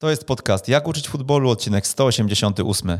To jest podcast Jak uczyć futbolu, odcinek 188.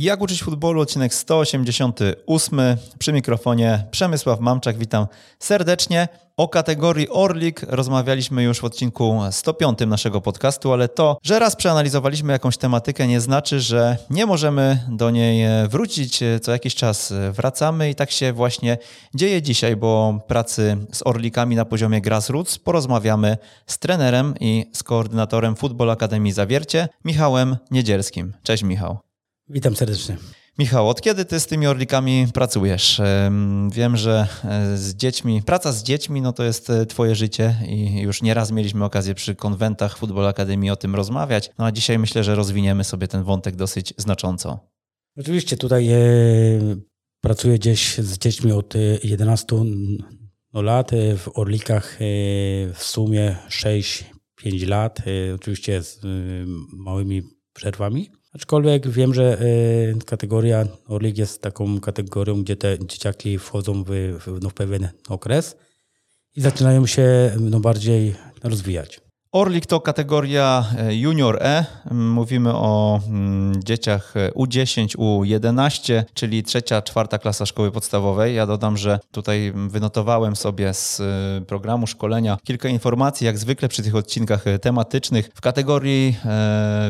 Jak uczyć futbolu, odcinek 188. Przy mikrofonie Przemysław Mamczak, witam serdecznie. O kategorii Orlik rozmawialiśmy już w odcinku 105 naszego podcastu, ale to, że raz przeanalizowaliśmy jakąś tematykę nie znaczy, że nie możemy do niej wrócić. Co jakiś czas wracamy i tak się właśnie dzieje dzisiaj, bo pracy z Orlikami na poziomie grassroots porozmawiamy z trenerem i z koordynatorem Futbol Akademii Zawiercie, Michałem Niedzielskim. Cześć Michał. Witam serdecznie. Michał, od kiedy ty z tymi orlikami pracujesz? Wiem, że e, z dziećmi, praca z dziećmi no to jest e, twoje życie i już nieraz mieliśmy okazję przy konwentach Futbol Akademii o tym rozmawiać. No a dzisiaj myślę, że rozwiniemy sobie ten wątek dosyć znacząco. Oczywiście tutaj e, pracuję gdzieś z dziećmi od 11 no, lat, w orlikach w sumie 6-5 lat, oczywiście z małymi przerwami. Aczkolwiek wiem, że y, kategoria Orlik jest taką kategorią, gdzie te dzieciaki wchodzą w, no, w pewien okres i zaczynają się no, bardziej rozwijać. Orlik to kategoria e, Junior E. Mówimy o mm, dzieciach U10, U11, czyli trzecia, czwarta klasa szkoły podstawowej. Ja dodam, że tutaj wynotowałem sobie z e, programu szkolenia kilka informacji, jak zwykle przy tych odcinkach e, tematycznych. W kategorii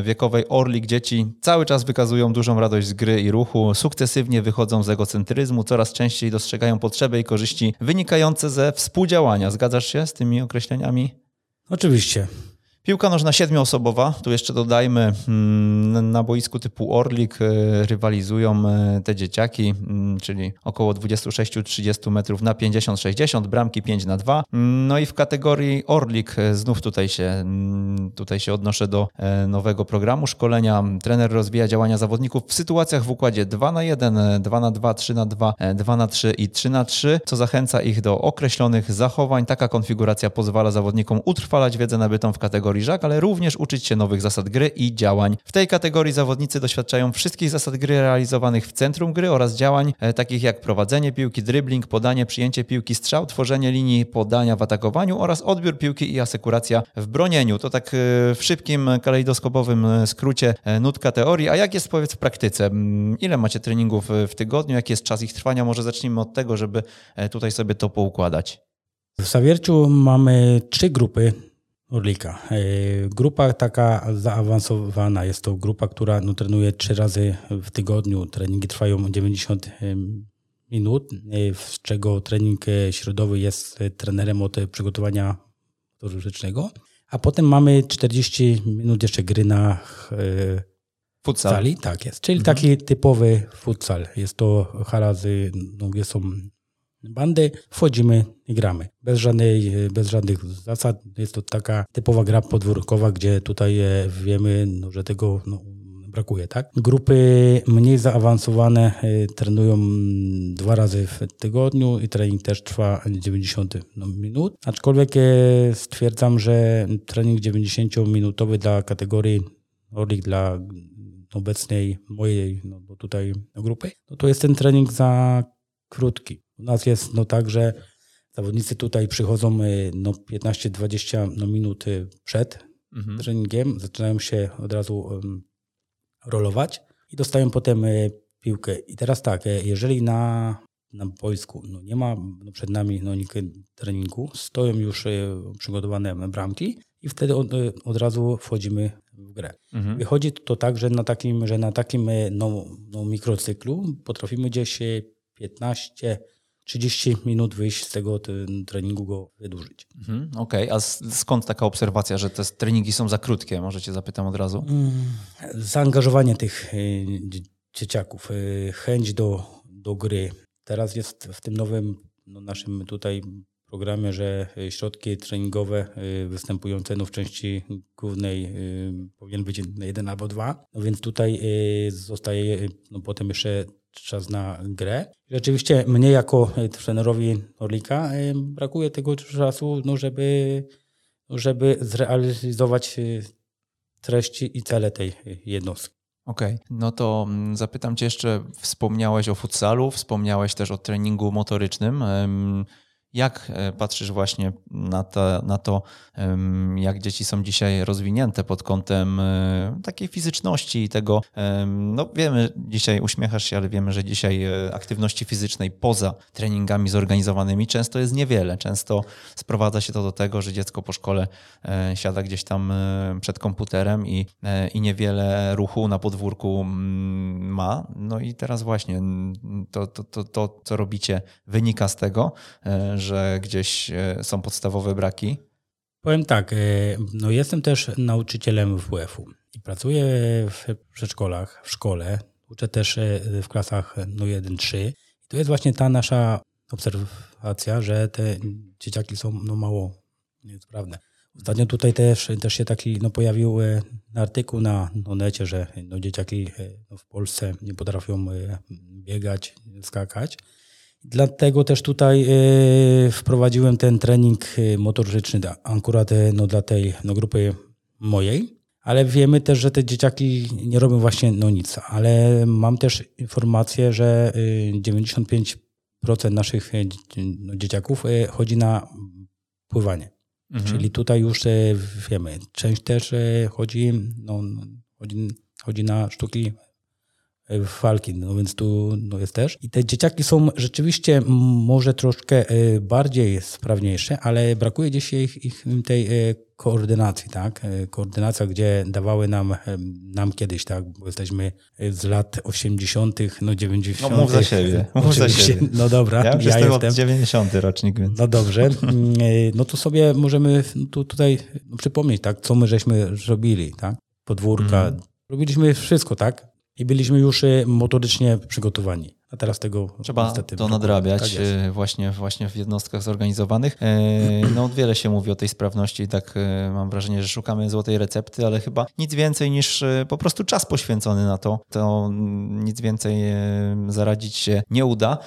wiekowej Orlik dzieci cały czas wykazują dużą radość z gry i ruchu, sukcesywnie wychodzą z egocentryzmu, coraz częściej dostrzegają potrzeby i korzyści wynikające ze współdziałania. Zgadzasz się z tymi określeniami? Oczywiście. Piłka nożna siedmioosobowa, tu jeszcze dodajmy, mm, na boisku typu Orlik e, rywalizują e, te dzieciaki, mm, czyli około 26-30 metrów na 50-60, bramki 5 na 2. No i w kategorii Orlik e, znów tutaj się, mm, tutaj się odnoszę do nowego programu szkolenia. Trener rozwija działania zawodników w sytuacjach w układzie 2 na 1, 2 na 2, 3 na 2, 2 na 3 i 3 na 3, co zachęca ich do określonych zachowań. Taka konfiguracja pozwala zawodnikom utrwalać wiedzę nabytą w kategorii kategorii żak, ale również uczyć się nowych zasad gry i działań. W tej kategorii zawodnicy doświadczają wszystkich zasad gry realizowanych w centrum gry oraz działań e, takich jak prowadzenie piłki, dribbling, podanie, przyjęcie piłki, strzał, tworzenie linii podania w atakowaniu oraz odbiór piłki i asekuracja w bronieniu. To tak e, w szybkim, kalejdoskopowym e, skrócie nutka teorii. A jak jest powiedz w praktyce? Mm, ile macie treningów w tygodniu? Jaki jest czas ich trwania? Może zacznijmy od tego, żeby tutaj sobie to poukładać. W Zawierciu mamy trzy grupy Orlika. E, grupa taka zaawansowana jest to grupa, która no, trenuje trzy razy w tygodniu. Treningi trwają 90 e, minut, e, z czego trening środowy jest trenerem od przygotowania motorycznego. A potem mamy 40 minut jeszcze gry na futsal. Tak jest, czyli mhm. taki typowy futsal. Jest to hala, z, no, gdzie są bandy, wchodzimy i gramy. Bez, żadnej, bez żadnych zasad. Jest to taka typowa gra podwórkowa, gdzie tutaj e, wiemy, no, że tego no, brakuje. Tak? Grupy mniej zaawansowane e, trenują dwa razy w tygodniu i trening też trwa 90 no, minut. Aczkolwiek e, stwierdzam, że trening 90-minutowy dla kategorii Orlik dla obecnej mojej no, tutaj grupy, no to jest ten trening za krótki. U nas jest no tak, że zawodnicy tutaj przychodzą y, no 15-20 no, minut y, przed mhm. treningiem, zaczynają się od razu um, rolować i dostają potem y, piłkę. I teraz tak, jeżeli na, na boisku no, nie ma no, przed nami no, treningu, stoją już przygotowane bramki i wtedy od, od razu wchodzimy w grę. Mhm. Wychodzi to tak, że na takim, że na takim no, no, mikrocyklu potrafimy gdzieś 15 30 minut wyjść z tego treningu go wydłużyć. Mhm, Okej, okay. a skąd taka obserwacja, że te treningi są za krótkie? Może cię zapytam od razu. Mm, zaangażowanie tych y, dzieciaków, y, chęć do, do gry. Teraz jest w tym nowym no, naszym tutaj programie, że środki treningowe występujące no, w części głównej powinien być jeden albo dwa. No więc tutaj zostaje no, potem jeszcze czas na grę. Rzeczywiście mnie jako trenerowi Orlika brakuje tego czasu, no żeby, żeby zrealizować treści i cele tej jednostki. Okej, okay. no to mm, zapytam Cię jeszcze, wspomniałeś o futsalu, wspomniałeś też o treningu motorycznym. Jak e, patrzysz właśnie na to, na to, jak dzieci są dzisiaj rozwinięte pod kątem e, takiej fizyczności i tego, no wiemy, dzisiaj uśmiechasz się, ale wiemy, że dzisiaj e, aktywności fizycznej poza treningami zorganizowanymi często jest niewiele. Często sprowadza się to do tego, że dziecko po szkole siada gdzieś tam przed komputerem i, i niewiele ruchu na podwórku mm, ma. No i teraz właśnie to, to, to, to co robicie, wynika z tego, że gdzieś e, są podstawowe braki? Powiem tak, e, no jestem też nauczycielem WF-u i pracuję w przedszkolach, w szkole. Uczę też e, w klasach no 1-3. I to jest właśnie ta nasza obserwacja, że te dzieciaki są no mało sprawne. Ostatnio tutaj też, też się taki no, pojawił artykuł na no, necie, że no, dzieciaki no, w Polsce nie potrafią biegać, skakać. Dlatego też tutaj e, wprowadziłem ten trening e, motoryczny akurat e, no, dla tej no, grupy mojej. Ale wiemy też, że te dzieciaki nie robią właśnie no nic. Ale mam też informację, że 95% naszych no, dzieciaków chodzi na pływanie. Mhm. Czyli tutaj już wiemy. Część też chodzi, no, chodzi, chodzi na sztuki walki, no więc tu no jest też. I te dzieciaki są rzeczywiście może troszkę e, bardziej sprawniejsze, ale brakuje gdzieś ich, ich tej e, koordynacji, tak? E, koordynacja, gdzie dawały nam, nam kiedyś, tak? Bo jesteśmy z lat 80., no 90. No mów za siebie. Mów za siebie. No dobra, ja, ja jestem od 90 rocznik, więc. No dobrze. Mm, no to sobie możemy tu, tutaj przypomnieć, tak? Co my żeśmy robili, tak? Podwórka. Mm. Robiliśmy wszystko, tak? I byliśmy już e, motorycznie przygotowani. A teraz tego Trzeba niestety to nadrabiać tak e, właśnie, właśnie w jednostkach zorganizowanych. E, no wiele się mówi o tej sprawności i tak mam wrażenie, że szukamy złotej recepty, ale chyba nic więcej niż po prostu czas poświęcony na to. To nic więcej zaradzić się nie uda.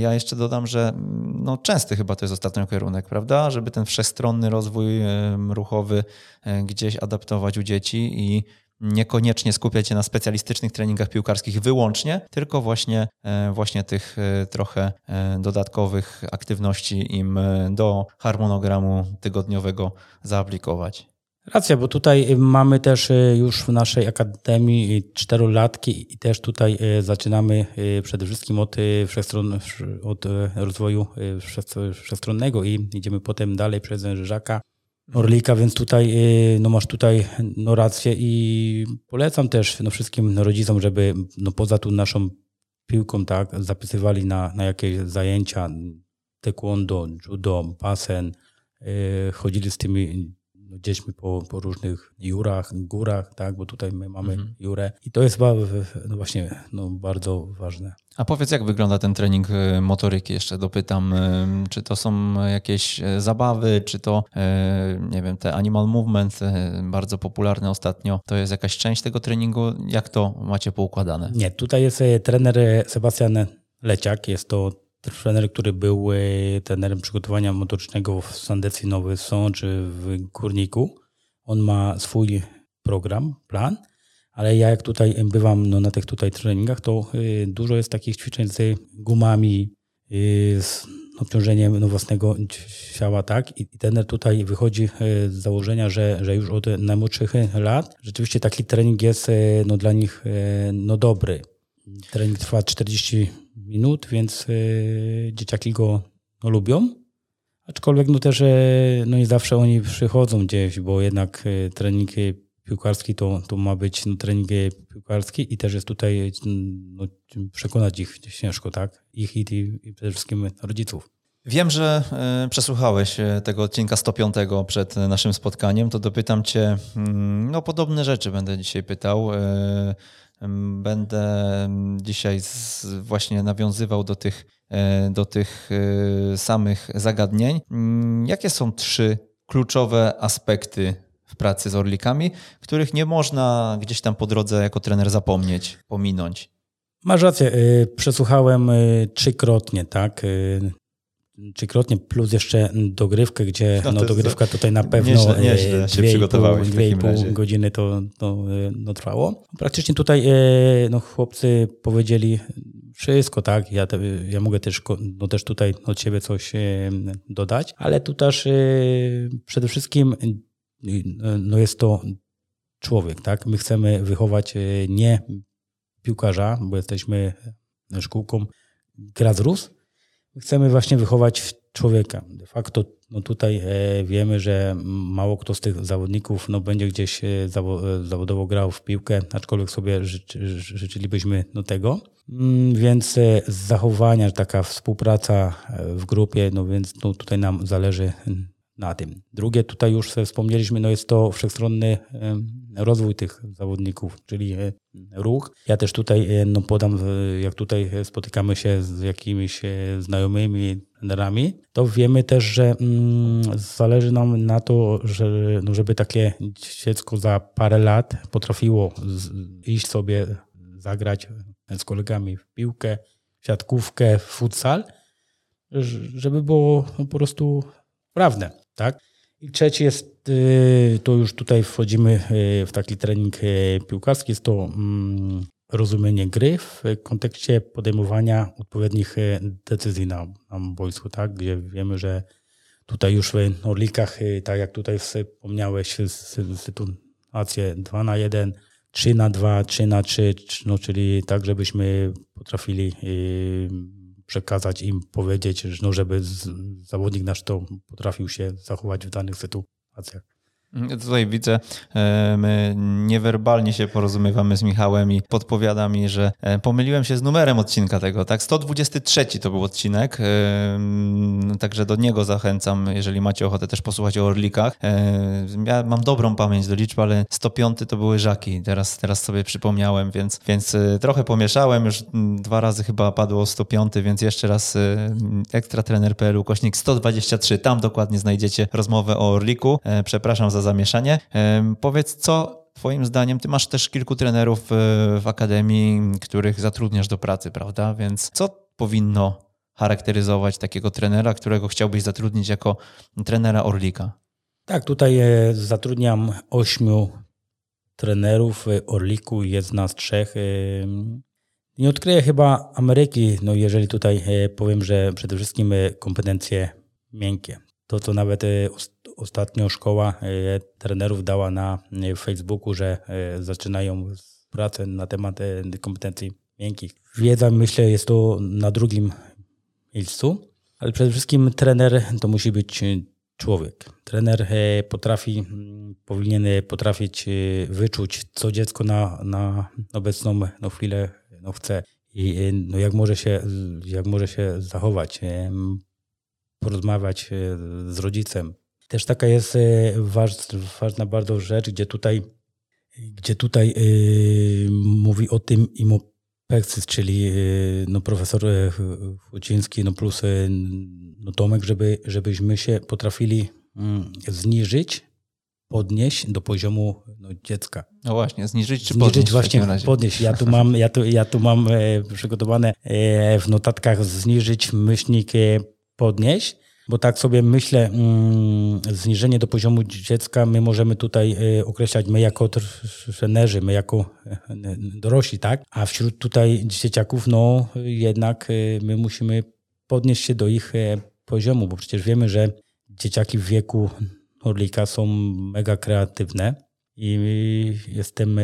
Ja jeszcze dodam, że no częsty chyba to jest ostatnio kierunek, prawda? Żeby ten wszechstronny rozwój ruchowy gdzieś adaptować u dzieci i niekoniecznie skupiać się na specjalistycznych treningach piłkarskich wyłącznie, tylko właśnie, e, właśnie tych e, trochę e, dodatkowych aktywności im do harmonogramu tygodniowego zaaplikować. Racja, bo tutaj mamy też już w naszej akademii czterolatki i też tutaj zaczynamy przede wszystkim od, od rozwoju wszechstronnego i idziemy potem dalej przez Żyżaka Orlika, więc tutaj y, no masz tutaj no rację i polecam też no wszystkim rodzicom, żeby no poza tu naszą piłką tak zapisywali na, na jakieś zajęcia taekwondo, judo, basen, yy, chodzili z tymi dziećmi po, po różnych jurach, górach, tak, bo tutaj my mamy mhm. jurę i to jest no właśnie no, bardzo ważne. A powiedz, jak wygląda ten trening y, motoryki? Jeszcze dopytam, y, czy to są jakieś y, zabawy, czy to, nie wiem, te animal movement, bardzo popularne ostatnio, to jest jakaś część tego treningu? Jak to macie poukładane? Nie, tutaj jest trener Sebastian Leciak, jest to trener, który był e, trenerem przygotowania motorycznego w Sandecji Nowy Sącz w Górniku. On ma swój program, plan, ale ja jak tutaj bywam no, na tych tutaj treningach, to e, dużo jest takich ćwiczeń z gumami, e, z obciążeniem no, własnego ciała, tak? I trener tutaj wychodzi z założenia, że, że już od najmłodszych lat rzeczywiście taki trening jest no, dla nich no, dobry. Trening trwa 40 minut, więc y, dzieciaki go no, lubią. Aczkolwiek no też y, no nie zawsze oni przychodzą gdzieś, bo jednak y, trening piłkarski to, to ma być no, trening piłkarski i też jest tutaj no, przekonać ich ciężko, tak? Ich i, i przede wszystkim rodziców. Wiem, że przesłuchałeś tego odcinka 105 przed naszym spotkaniem, to dopytam Cię, mm, no podobne rzeczy będę dzisiaj pytał. Będę dzisiaj właśnie nawiązywał do tych, e, do tych e, samych zagadnień. Mm, jakie są trzy kluczowe aspekty w pracy z orlikami, których nie można gdzieś tam po drodze jako trener zapomnieć, pominąć? Masz rację, przesłuchałem trzykrotnie, tak? Trzykrotnie plus jeszcze dogrywkę, gdzie no, no dogrywka tutaj na pewno nieźle, nieźle się dwie przygotowałeś pół, dwie i pół godziny to, to no, trwało. Praktycznie tutaj no, chłopcy powiedzieli wszystko, tak, ja, te, ja mogę też, no, też tutaj od siebie coś dodać, ale tu też przede wszystkim no, jest to człowiek, tak, my chcemy wychować nie piłkarza, bo jesteśmy szkółką. Grazrus, chcemy właśnie wychować człowieka. De facto no tutaj e, wiemy, że mało kto z tych zawodników no będzie gdzieś e, e, zawodowo grał w piłkę, aczkolwiek sobie życzylibyśmy no tego. Mm, więc z zachowania, taka współpraca w grupie, no więc no tutaj nam zależy na tym. Drugie, tutaj już wspomnieliśmy, no jest to wszechstronny rozwój tych zawodników, czyli e, ruch. Ja też tutaj e, no podam, jak tutaj spotykamy się z jakimiś e, znajomymi trenerami, to wiemy też, że mm, zależy nam na to, że, no żeby takie dziecko za parę lat potrafiło z, iść sobie zagrać z kolegami w piłkę, siatkówkę, futsal, żeby było po prostu prawne tak? I trzeci jest, y, to już tutaj wchodzimy y, w taki trening y, piłkarski, jest to mm, rozumienie gry w kontekście podejmowania odpowiednich decyzji na, na boisku, tak? Gdzie wiemy, że tutaj już w Orlikach, tak jak tutaj wspomniałeś, sytuacje 2 na 1, 3 na 2, 3 na 3, no, czyli tak, żebyśmy potrafili przekazać im, powiedzieć, no, żeby zawodnik nasz to potrafił się zachować w danych sytuacjach. Tutaj widzę, e, my niewerbalnie się porozumiewamy z Michałem i podpowiada mi, że e, pomyliłem się z numerem odcinka tego, tak? 123 to był odcinek, e, także do niego zachęcam, jeżeli macie ochotę też posłuchać o Orlikach. Ja mam dobrą pamięć do liczb, ale 105 to były Żaki, teraz, teraz sobie przypomniałem, więc, więc trochę pomieszałem, już dwa razy chyba padło 105, więc jeszcze raz ekstratrener.pl kośnik 123, tam dokładnie znajdziecie rozmowę o Orliku. Przepraszam za zamieszanie. Powiedz, co Twoim zdaniem, ty masz też kilku trenerów e, w akademii, których zatrudniasz do pracy, prawda? Więc co powinno charakteryzować takiego trenera, którego chciałbyś zatrudnić jako trenera Orlika? Tak, tutaj e, zatrudniam ośmiu trenerów w Orliku, jest nas trzech. E, nie odkryję chyba Ameryki, no jeżeli tutaj powiem, że przede wszystkim kompetencje miękkie. To, co nawet ostatnio szkoła e, trenerów dała na e, Facebooku, że e, zaczynają pracę na temat kompetencji miękkich. Wiedza, myślę, jest to na drugim miejscu, ale przede wszystkim trener to musi być człowiek. Trener potrafi, powinien potrafić wyczuć, co dziecko na, na obecną no, chwilę no, chce i no, jak, może się, jak może się zachować, porozmawiać z rodzicem, też taka jest e, ważna bardzo rzecz, gdzie tutaj, gdzie tutaj yy, mówi o tym imopexis, czyli yy, no, profesor Huciński no, plus no, Tomek, żeby, żebyśmy się potrafili mm, zniżyć, podnieść do poziomu no, dziecka. No właśnie, zniżyć czy zniżyć podnieść? właśnie, podnieść. Ja tu mam, ja tu, ja tu mam e, przygotowane e, w notatkach zniżyć myślnik e, podnieść bo tak sobie myślę, mm, zniżenie do poziomu dziecka my możemy tutaj y, określać my jako trenerzy, my jako e, dorośli, tak? A wśród tutaj dzieciaków, no jednak y, my musimy podnieść się do ich e, poziomu, bo przecież wiemy, że dzieciaki w wieku Orlika są mega kreatywne i jestem e,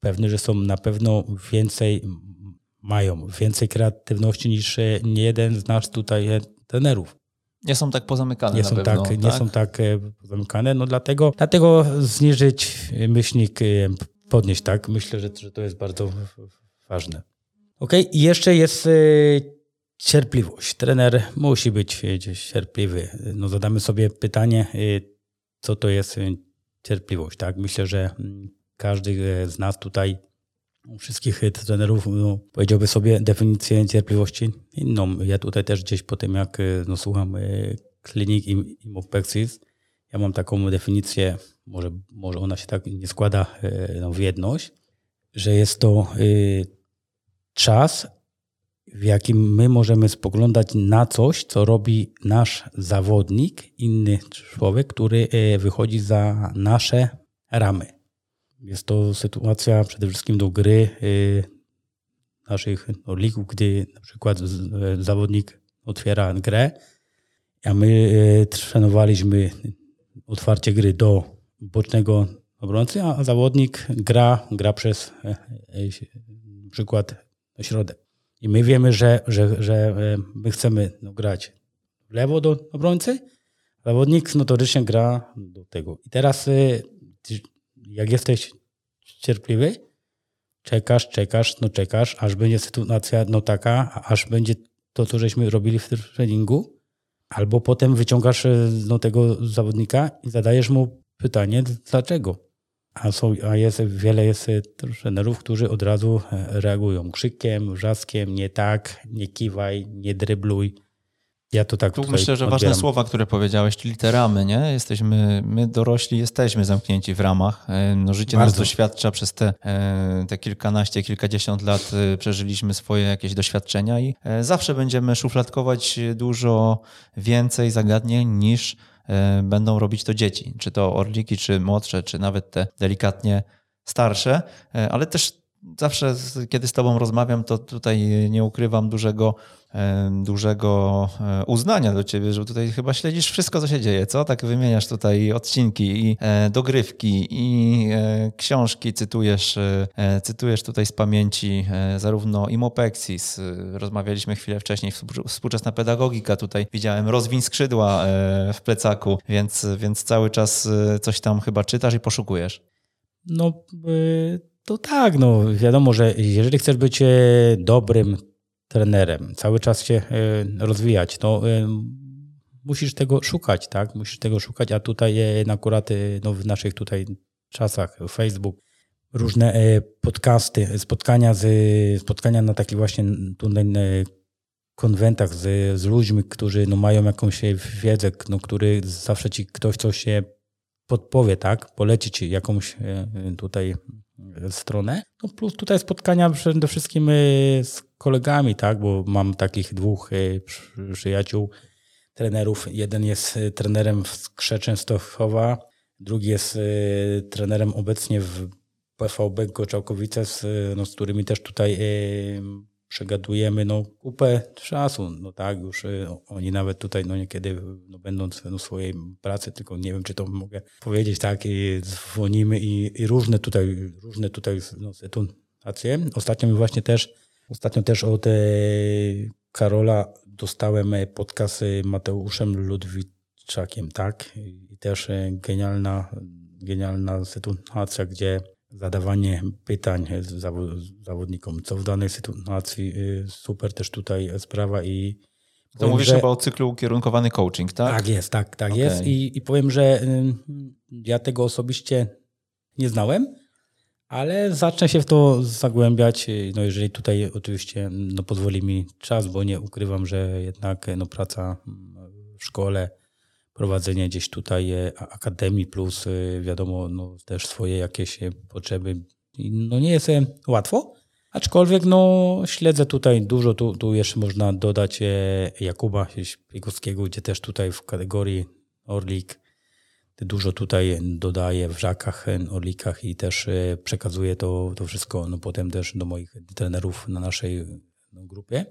pewny, że są na pewno więcej, mają więcej kreatywności niż nie jeden z nas tutaj trenerów. Nie są tak pozamykane nie są pewno, tak, Nie tak? są tak e, pozamykane, no dlatego, dlatego zniżyć myślnik, e, podnieść, tak? Myślę, że, że to jest bardzo ważne. Ok, i jeszcze jest e, cierpliwość. Trener musi być cierpliwy. No zadamy sobie pytanie, co to jest cierpliwość, tak? Myślę, że mm, każdy z nas tutaj wszystkich trenerów no, powiedziałby sobie definicję cierpliwości inną. Ja tutaj też gdzieś po tym, jak no, słucham klinik i Imopexis, ja mam taką definicję, może, może ona się tak nie składa no, w jedność, że jest to y, czas, w jakim my możemy spoglądać na coś, co robi nasz zawodnik, inny człowiek, który wychodzi za nasze ramy. Jest to sytuacja przede wszystkim do gry e, naszych orlików, gdy na przykład zawodnik otwiera grę, a my trenowaliśmy otwarcie gry do bocznego obrońcy, a zawodnik gra, gra przez e, e, przykład środek. I my wiemy, że, że, że e, my chcemy no, grać w lewo do obrońcy, zawodnik notorycznie gra do tego. I teraz jak jesteś cierpliwy, czekasz, czekasz, no czekasz, aż będzie sytuacja no taka, aż będzie to, co żeśmy robili w treningu, albo potem wyciągasz no, tego zawodnika i zadajesz mu pytanie, dlaczego? A, są, a jest wiele jest e, trenerów, którzy od razu e, reagują krzykiem, wrzaskiem, nie tak, nie kiwaj, nie drybluj. Ja to tak Tu myślę, że odbieram. ważne słowa, które powiedziałeś, czyli te ramy, nie? Jesteśmy, my dorośli jesteśmy zamknięci w ramach. E, no, życie Bardzo. nas doświadcza przez te, te kilkanaście, kilkadziesiąt lat przeżyliśmy swoje jakieś doświadczenia i zawsze będziemy szufladkować dużo więcej zagadnień niż E, będą robić to dzieci, czy to orliki, czy młodsze, czy nawet te delikatnie starsze, e, ale też zawsze, kiedy z Tobą rozmawiam, to tutaj nie ukrywam dużego, e, dużego e, uznania do Ciebie, że tutaj chyba śledzisz wszystko, co się dzieje, co? Tak wymieniasz tutaj odcinki i e, dogrywki i książki, cytujesz, cytujesz tutaj z pamięci zarówno Imopexis, rozmawialiśmy chwilę wcześniej, współczesna pedagogika, tutaj widziałem rozwin skrzydła w plecaku, więc, więc cały czas coś tam chyba czytasz i poszukujesz. No, to tak, no wiadomo, że jeżeli chcesz być e, dobrym trenerem, cały czas się e, rozwijać, to e, musisz tego szukać, tak? Musisz tego szukać, a tutaj akurat no, w naszych tutaj czasach Facebook, różne podcasty, spotkania, z, spotkania na takich właśnie tutaj konwentach z, z ludźmi, którzy no, mają jakąś wiedzę, no, który zawsze ci ktoś coś się podpowie, tak? Poleci ci jakąś tutaj stronę. No plus tutaj spotkania przede wszystkim y, z kolegami, tak, bo mam takich dwóch y, przyjaciół, trenerów. Jeden jest trenerem w Skrze Częstochowa, drugi jest trenerem obecnie w PVB Goczałkowice, z, no, z którymi też tutaj przegadujemy no, kupę czasu. No tak, już y, oni nawet tutaj, no niekiedy no, będąc no, swojej pracy, tylko nie wiem, czy to mogę powiedzieć, tak, i dzwonimy i, i różne tutaj, różne tutaj no, sytuacje. Ostatnio mi właśnie też, ostatnio też od e, Karola dostałem e, podcast z Mateuszem Ludwiczakiem, tak, i też e, genialna, genialna sytuacja, gdzie zadawanie pytań zawodnikom, co w danej sytuacji y, super też tutaj sprawa i to powiem, mówisz że... chyba o cyklu ukierunkowany coaching, tak? Tak jest, tak, tak okay. jest I, i powiem, że y, ja tego osobiście nie znałem, ale zacznę się w to zagłębiać, y, no jeżeli tutaj oczywiście no pozwoli mi czas, bo nie ukrywam, że jednak no praca w szkole prowadzenie gdzieś tutaj e, akademii plus e, wiadomo no, też swoje jakieś e, potrzeby. No nie jest łatwo, aczkolwiek no śledzę tutaj dużo, tu, tu jeszcze można dodać Jakuba Piegowskiego, gdzie też tutaj w kategorii Orlik dużo tutaj dodaję w żakach, orlikach i też przekazuję to, to wszystko no potem też do moich trenerów na naszej no, grupie.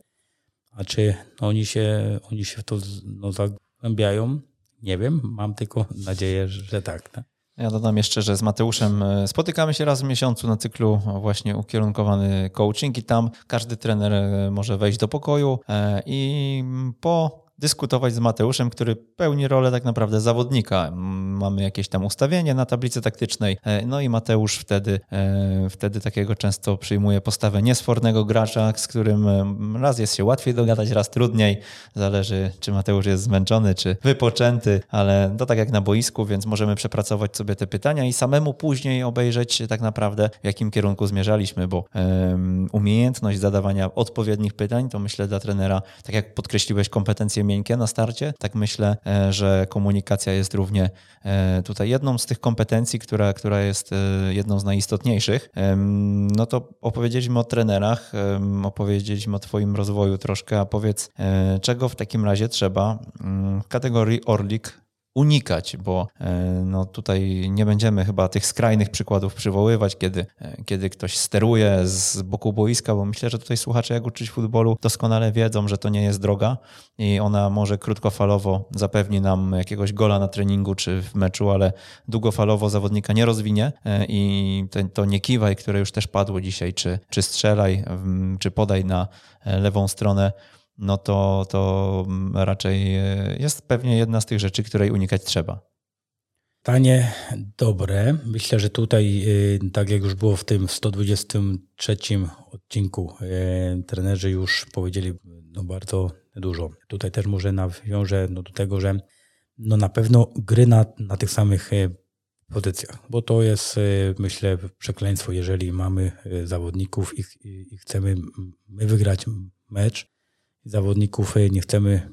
A czy oni się, oni się w to no, zagłębiają, nie wiem, mam tylko nadzieję, że tak. tak? Ja dodam jeszcze, że z Mateuszem e, spotykamy się raz w miesiącu na cyklu właśnie ukierunkowany coaching i tam każdy trener e, może wejść do pokoju e, i po dyskutować z Mateuszem, który pełni rolę tak naprawdę zawodnika. Mamy jakieś tam ustawienie na tablicy taktycznej, e, no i Mateusz wtedy, e, wtedy takiego często przyjmuje postawę niesfornego gracza, z którym e, raz jest się łatwiej dogadać, raz trudniej. Zależy, czy Mateusz jest zmęczony, czy wypoczęty, ale to tak jak na boisku, więc możemy przepracować sobie te pytania i samemu później obejrzeć tak naprawdę, w jakim kierunku zmierzaliśmy, bo um, umiejętność zadawania odpowiednich pytań to myślę dla trenera, tak jak podkreśliłeś, kompetencje miękkie na starcie. Tak myślę, e, że komunikacja jest równie tutaj jedną z tych kompetencji, która, która jest jedną z najistotniejszych, no to opowiedzieliśmy o trenerach, opowiedzieliśmy o Twoim rozwoju troszkę, a powiedz, czego w takim razie trzeba mm, w kategorii Orlik unikać, bo e, no tutaj nie będziemy chyba tych skrajnych przykładów przywoływać, kiedy, e, kiedy ktoś steruje z boku boiska, bo myślę, że tutaj słuchacze, jak uczyć futbolu, doskonale wiedzą, że to nie jest droga i ona może krótkofalowo zapewni nam jakiegoś gola na treningu czy w meczu, ale długofalowo zawodnika nie rozwinie e, i to nie kiwaj, które już też padło dzisiaj, czy, czy strzelaj, czy podaj na lewą stronę, no to, to raczej e, jest pewnie jedna z tych rzeczy, której unikać trzeba. Tanie, dobre. Myślę, że tutaj, e, tak jak już było w tym 123 odcinku, e, trenerzy już powiedzieli no bardzo dużo. Tutaj też może nawiążę no do tego, że no na pewno gry na, na tych samych pozycjach, bo to jest myślę przekleństwo, jeżeli mamy zawodników i, i chcemy my wygrać mecz, zawodników nie chcemy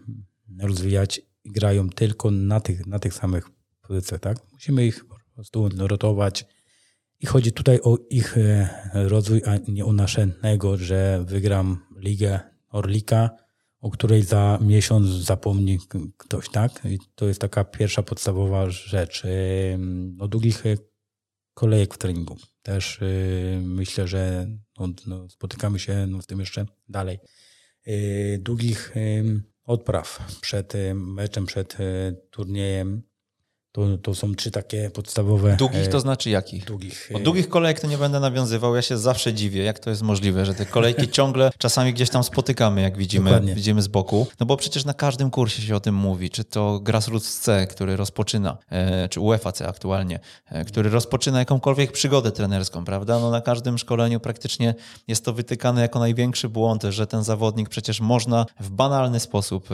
rozwijać i grają tylko na tych, na tych samych pozycjach. Tak? Musimy ich po prostu rotować. I chodzi tutaj o ich e, rozwój, a nie o naszego, że wygram ligę Orlika, o której za miesiąc zapomni ktoś, tak? I to jest taka pierwsza podstawowa rzecz. O długich e, kolejek w treningu. Też e, myślę, że no, no, spotykamy się no, z tym jeszcze dalej. Y, długich odpraw przed meczem, przed e, turniejem. To, to są trzy takie podstawowe. Długich to e, znaczy jakich? Długich. O długich kolejek to nie będę nawiązywał. Ja się zawsze dziwię, jak to jest możliwe, że te kolejki ciągle czasami gdzieś tam spotykamy, jak widzimy, widzimy z boku. No bo przecież na każdym kursie się o tym mówi. Czy to Grassroots C, który rozpoczyna, e, czy UEFA C aktualnie, który rozpoczyna jakąkolwiek przygodę trenerską, prawda? No na każdym szkoleniu praktycznie jest to wytykane jako największy błąd, że ten zawodnik przecież można w banalny sposób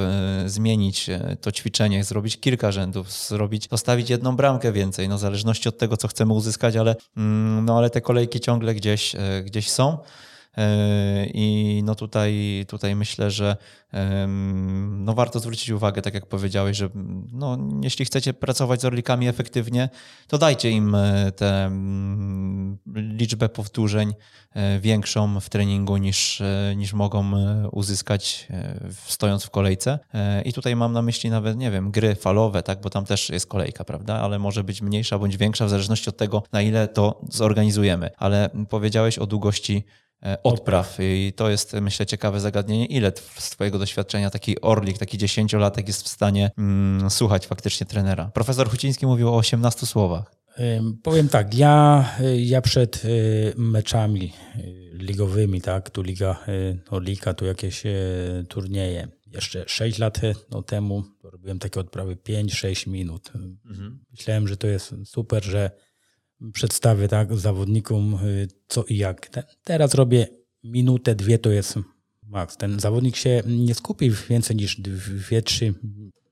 zmienić to ćwiczenie, zrobić kilka rzędów, zrobić postawić jedną bramkę więcej, no w zależności od tego, co chcemy uzyskać, ale, mm, no, ale te kolejki ciągle gdzieś, e, gdzieś są. E, I no tutaj, tutaj myślę, że no warto zwrócić uwagę, tak jak powiedziałeś, że no, jeśli chcecie pracować z orlikami efektywnie, to dajcie im e, tę mm, liczbę powtórzeń e, większą w treningu niż, niż mogą uzyskać stojąc w kolejce. I tutaj mam na myśli nawet, nie wiem, gry falowe, tak, bo tam też jest kolejka, prawda, ale może być mniejsza bądź większa w zależności od tego, na ile to zorganizujemy. Ale powiedziałeś o długości odpraw. I to jest, myślę, ciekawe zagadnienie. Ile z Twojego doświadczenia taki orlik, taki dziesięciolatek jest w stanie mm, słuchać faktycznie trenera? Profesor Huciński mówił o 18 słowach. Powiem tak, ja, ja przed e, meczami e, ligowymi, tak, tu Liga Orlika, tu jakieś turnieje, jeszcze 6 lat no, temu robiłem takie odprawy 5-6 minut. Mhm. Myślałem, że to jest super, że przedstawię tak zawodnikom y, co i jak. Teraz robię minutę, dwie to jest maks. Ten zawodnik się nie skupi więcej niż dwie, trzy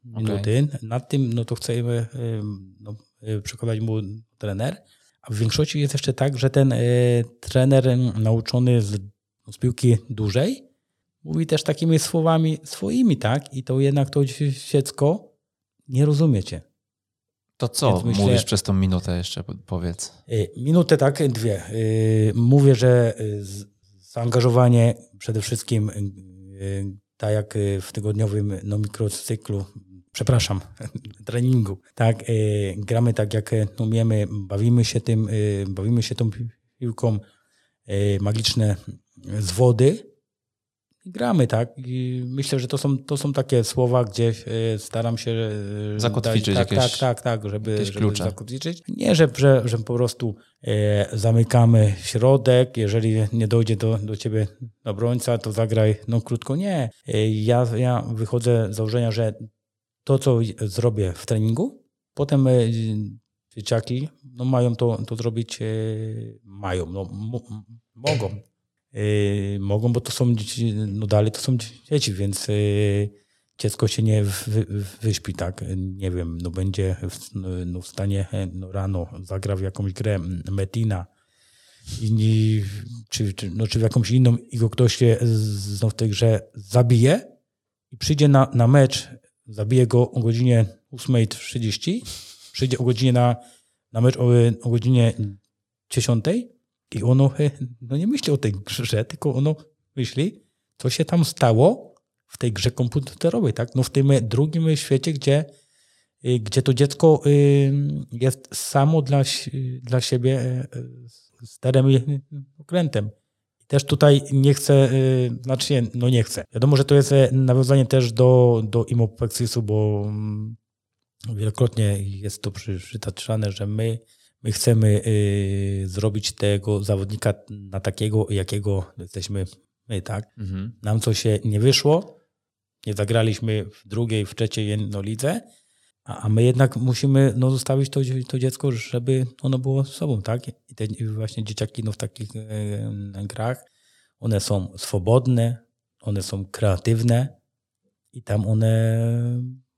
minuty. Okay. Nad tym no to chcemy y, no, y, przekonać mu trener. A w większości jest jeszcze tak, że ten trener nauczony z, z piłki dłużej mówi też takimi słowami swoimi, tak? I to jednak to dziecko nie rozumiecie. To co myślę, mówisz przez tą minutę jeszcze, powiedz? Y, minutę tak, dwie. Y, mówię, że y, zaangażowanie przede wszystkim, tak jak w tygodniowym no, mikrocyklu, przepraszam, treningu, tak, gramy tak jak umiemy, bawimy się tym, bawimy się tą piłką, magiczne z wody, gramy, tak? I myślę, że to są, to są takie słowa, gdzie e, staram się e, zakotwiczyć dać, tak, jakieś, tak, tak, tak, żeby, żeby zakotwiczyć. Nie, że, że, że po prostu e, zamykamy środek, jeżeli nie dojdzie do, do ciebie obrońca, to zagraj no krótko. Nie. E, ja, ja wychodzę z założenia, że to, co zrobię w treningu, potem e, dzieciaki no, mają to, to zrobić, e, mają, no, mogą Y, mogą, bo to są no dalej to są dzieci, więc y, dziecko się nie wyśpi, tak, nie wiem, no będzie w, no w stanie no rano, zagra w jakąś grę Metina, i, czy, czy, no, czy w jakąś inną i go ktoś się w tej grze zabije i przyjdzie na, na mecz, zabije go o godzinie 8.30, przyjdzie o godzinie na, na mecz o, o godzinie 10 i ono no nie myśli o tej grze, tylko ono myśli, co się tam stało w tej grze komputerowej, tak? No w tym drugim świecie, gdzie, y, gdzie to dziecko y, jest samo dla, dla siebie sterem i okrętem. Też tutaj nie chcę, znaczy no nie chcę. Wiadomo, że to jest nawiązanie też do, do Imopexisu, bo mm, wielokrotnie jest to przytaczane, że my, my chcemy zrobić tego zawodnika na takiego, jakiego jesteśmy my, tak? Mhm. Nam co się nie wyszło, nie zagraliśmy w drugiej, w trzeciej jednolidze, a, a my jednak musimy no, zostawić to, to dziecko, żeby ono było sobą, tak? I te właśnie dzieciaki no, w takich e, grach, one są swobodne, one są kreatywne i tam one,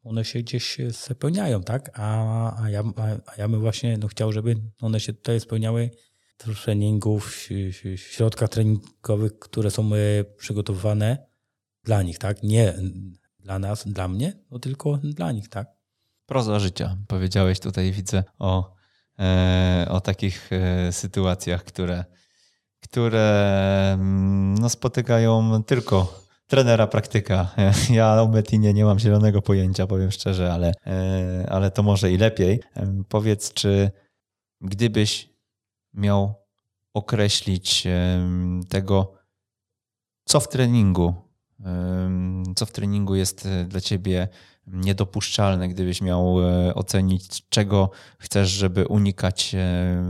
one się gdzieś spełniają, tak? A, a, ja, a, ja bym właśnie no, chciał, żeby one się tutaj spełniały treningów, środkach treningowych, które są e, przygotowane dla nich, tak? Nie dla nas, dla mnie, no tylko dla nich, tak? Proza życia. Powiedziałeś tutaj, widzę, o, e, o takich e, sytuacjach, które, które mm, no, spotykają tylko trenera praktyka. Ja o Metinie nie mam zielonego pojęcia, powiem szczerze, ale, ale to może i lepiej. Powiedz, czy gdybyś miał określić tego, co w treningu, co w treningu jest e, dla ciebie niedopuszczalne, gdybyś miał e, ocenić, czego chcesz, żeby unikać e,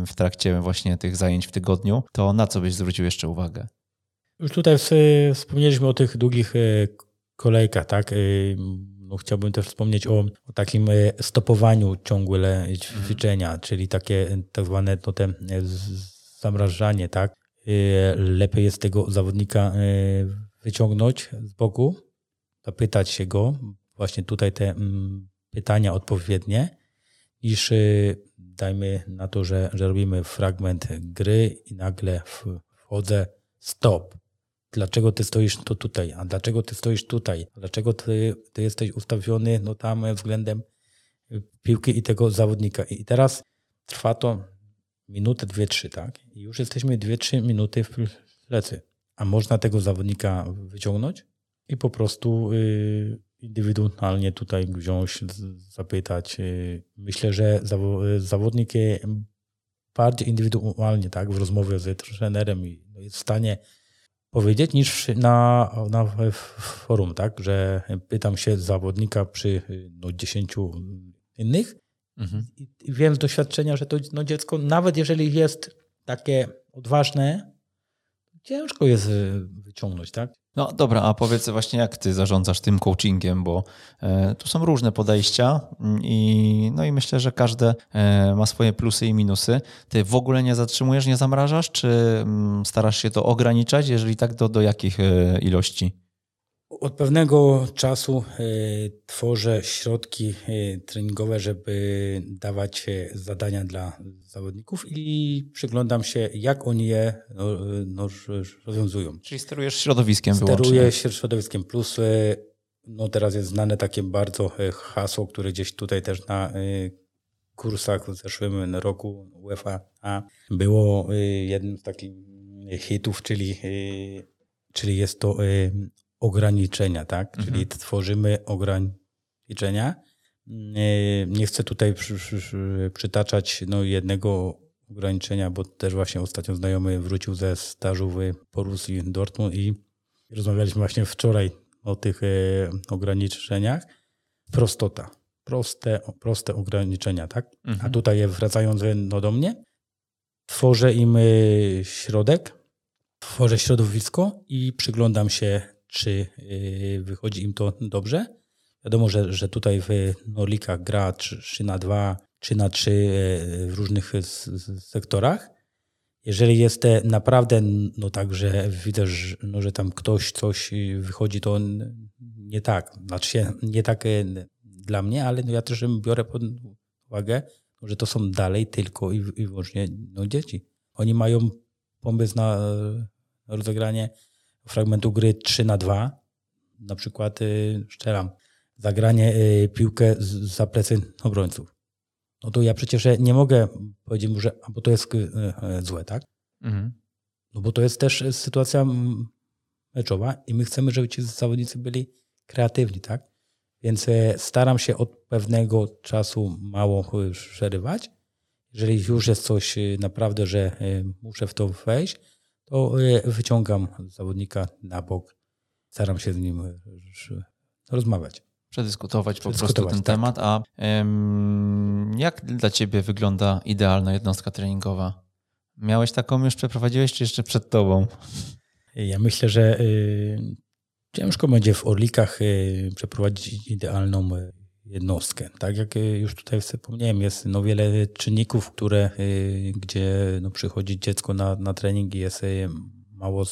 w trakcie właśnie tych zajęć w tygodniu, to na co byś zwrócił jeszcze uwagę? Już tutaj wspomnieliśmy o tych długich kolejkach, tak? No, chciałbym też wspomnieć o, o takim stopowaniu ciągłe ćwiczenia, mhm. czyli takie tak zwane no, te zamrażanie, tak? Lepiej jest tego zawodnika wyciągnąć z boku, zapytać się go, właśnie tutaj te mm, pytania odpowiednie, niż dajmy na to, że, że robimy fragment gry i nagle wchodzę stop. Dlaczego ty stoisz to tutaj? A dlaczego ty stoisz tutaj? Dlaczego ty, ty jesteś ustawiony no tam względem piłki i tego zawodnika? I teraz trwa to minutę, dwie, trzy, tak? I już jesteśmy dwie, trzy minuty w plecy a można tego zawodnika wyciągnąć i po prostu y, indywidualnie tutaj wziąć, zapytać. Y, myślę, że zawodnik bardziej indywidualnie, tak, w rozmowie z trenerem no, jest w stanie powiedzieć niż na, na forum, tak, że pytam się zawodnika przy no, 10 innych mhm. i wiem z doświadczenia, że to no, dziecko, nawet jeżeli jest takie odważne, ciężko jest y, wyciągnąć, tak? No dobra, a powiedz właśnie, jak ty zarządzasz tym coachingiem, bo e, tu są różne podejścia mm, i, no i myślę, że każde e, ma swoje plusy i minusy. Ty w ogóle nie zatrzymujesz, nie zamrażasz, czy mm, starasz się to ograniczać? Jeżeli tak, to do jakich e, ilości? Od pewnego czasu e, tworzę środki e, treningowe, żeby dawać e, zadania dla zawodników i przyglądam się, jak oni je no, no, rozwiązują. Czyli sterujesz środowiskiem Steruję wyłącznie. środowiskiem. Plus no teraz jest znane takie bardzo hasło, które gdzieś tutaj też na kursach w zeszłym roku UEFA było jednym z takich hitów, czyli, czyli jest to ograniczenia, tak? Mhm. Czyli tworzymy ograniczenia. Nie chcę tutaj przy, przy, przytaczać no, jednego ograniczenia, bo też właśnie ostatnio znajomy wrócił ze stażu w Borussii Dortmund i rozmawialiśmy właśnie wczoraj o tych e, ograniczeniach. Prostota. Proste, proste ograniczenia, tak? Mhm. A tutaj wracając no, do mnie, tworzę im e, środek, tworzę środowisko i przyglądam się czy y, wychodzi im to dobrze. Wiadomo, że, że tutaj w Norlikach gra 3 na 2, 3 na 3 y, w różnych sektorach. Jeżeli jest naprawdę no tak, że widzę, że, no, że tam ktoś coś wychodzi, to nie tak. Znaczy nie tak y, dla mnie, ale no ja też biorę pod uwagę, że to są dalej tylko i, i wyłącznie no, dzieci. Oni mają pomysł na rozegranie fragmentu gry 3 na 2 na przykład y, szczeram, zagranie y, piłkę za plecy obrońców. no to ja przecież nie mogę powiedzieć mu, że bo to jest złe, tak? Mhm. No bo to jest też sytuacja meczowa i my chcemy, żeby ci zawodnicy byli kreatywni, tak? Więc e, staram się od pewnego czasu mało przerywać. Jeżeli już jest coś e, naprawdę, że e, muszę w to wejść, to wyciągam zawodnika na bok, staram się z nim rozmawiać. Przedyskutować po prostu ten tak. temat. A ym, jak dla Ciebie wygląda idealna jednostka treningowa? Miałeś taką już, przeprowadziłeś, czy jeszcze przed Tobą? Ja myślę, że y, ciężko będzie w Orlikach y, przeprowadzić idealną y, jednostkę. Tak jak już tutaj wspomniałem, jest no wiele czynników, które, gdzie no przychodzi dziecko na, na trening i jest mało,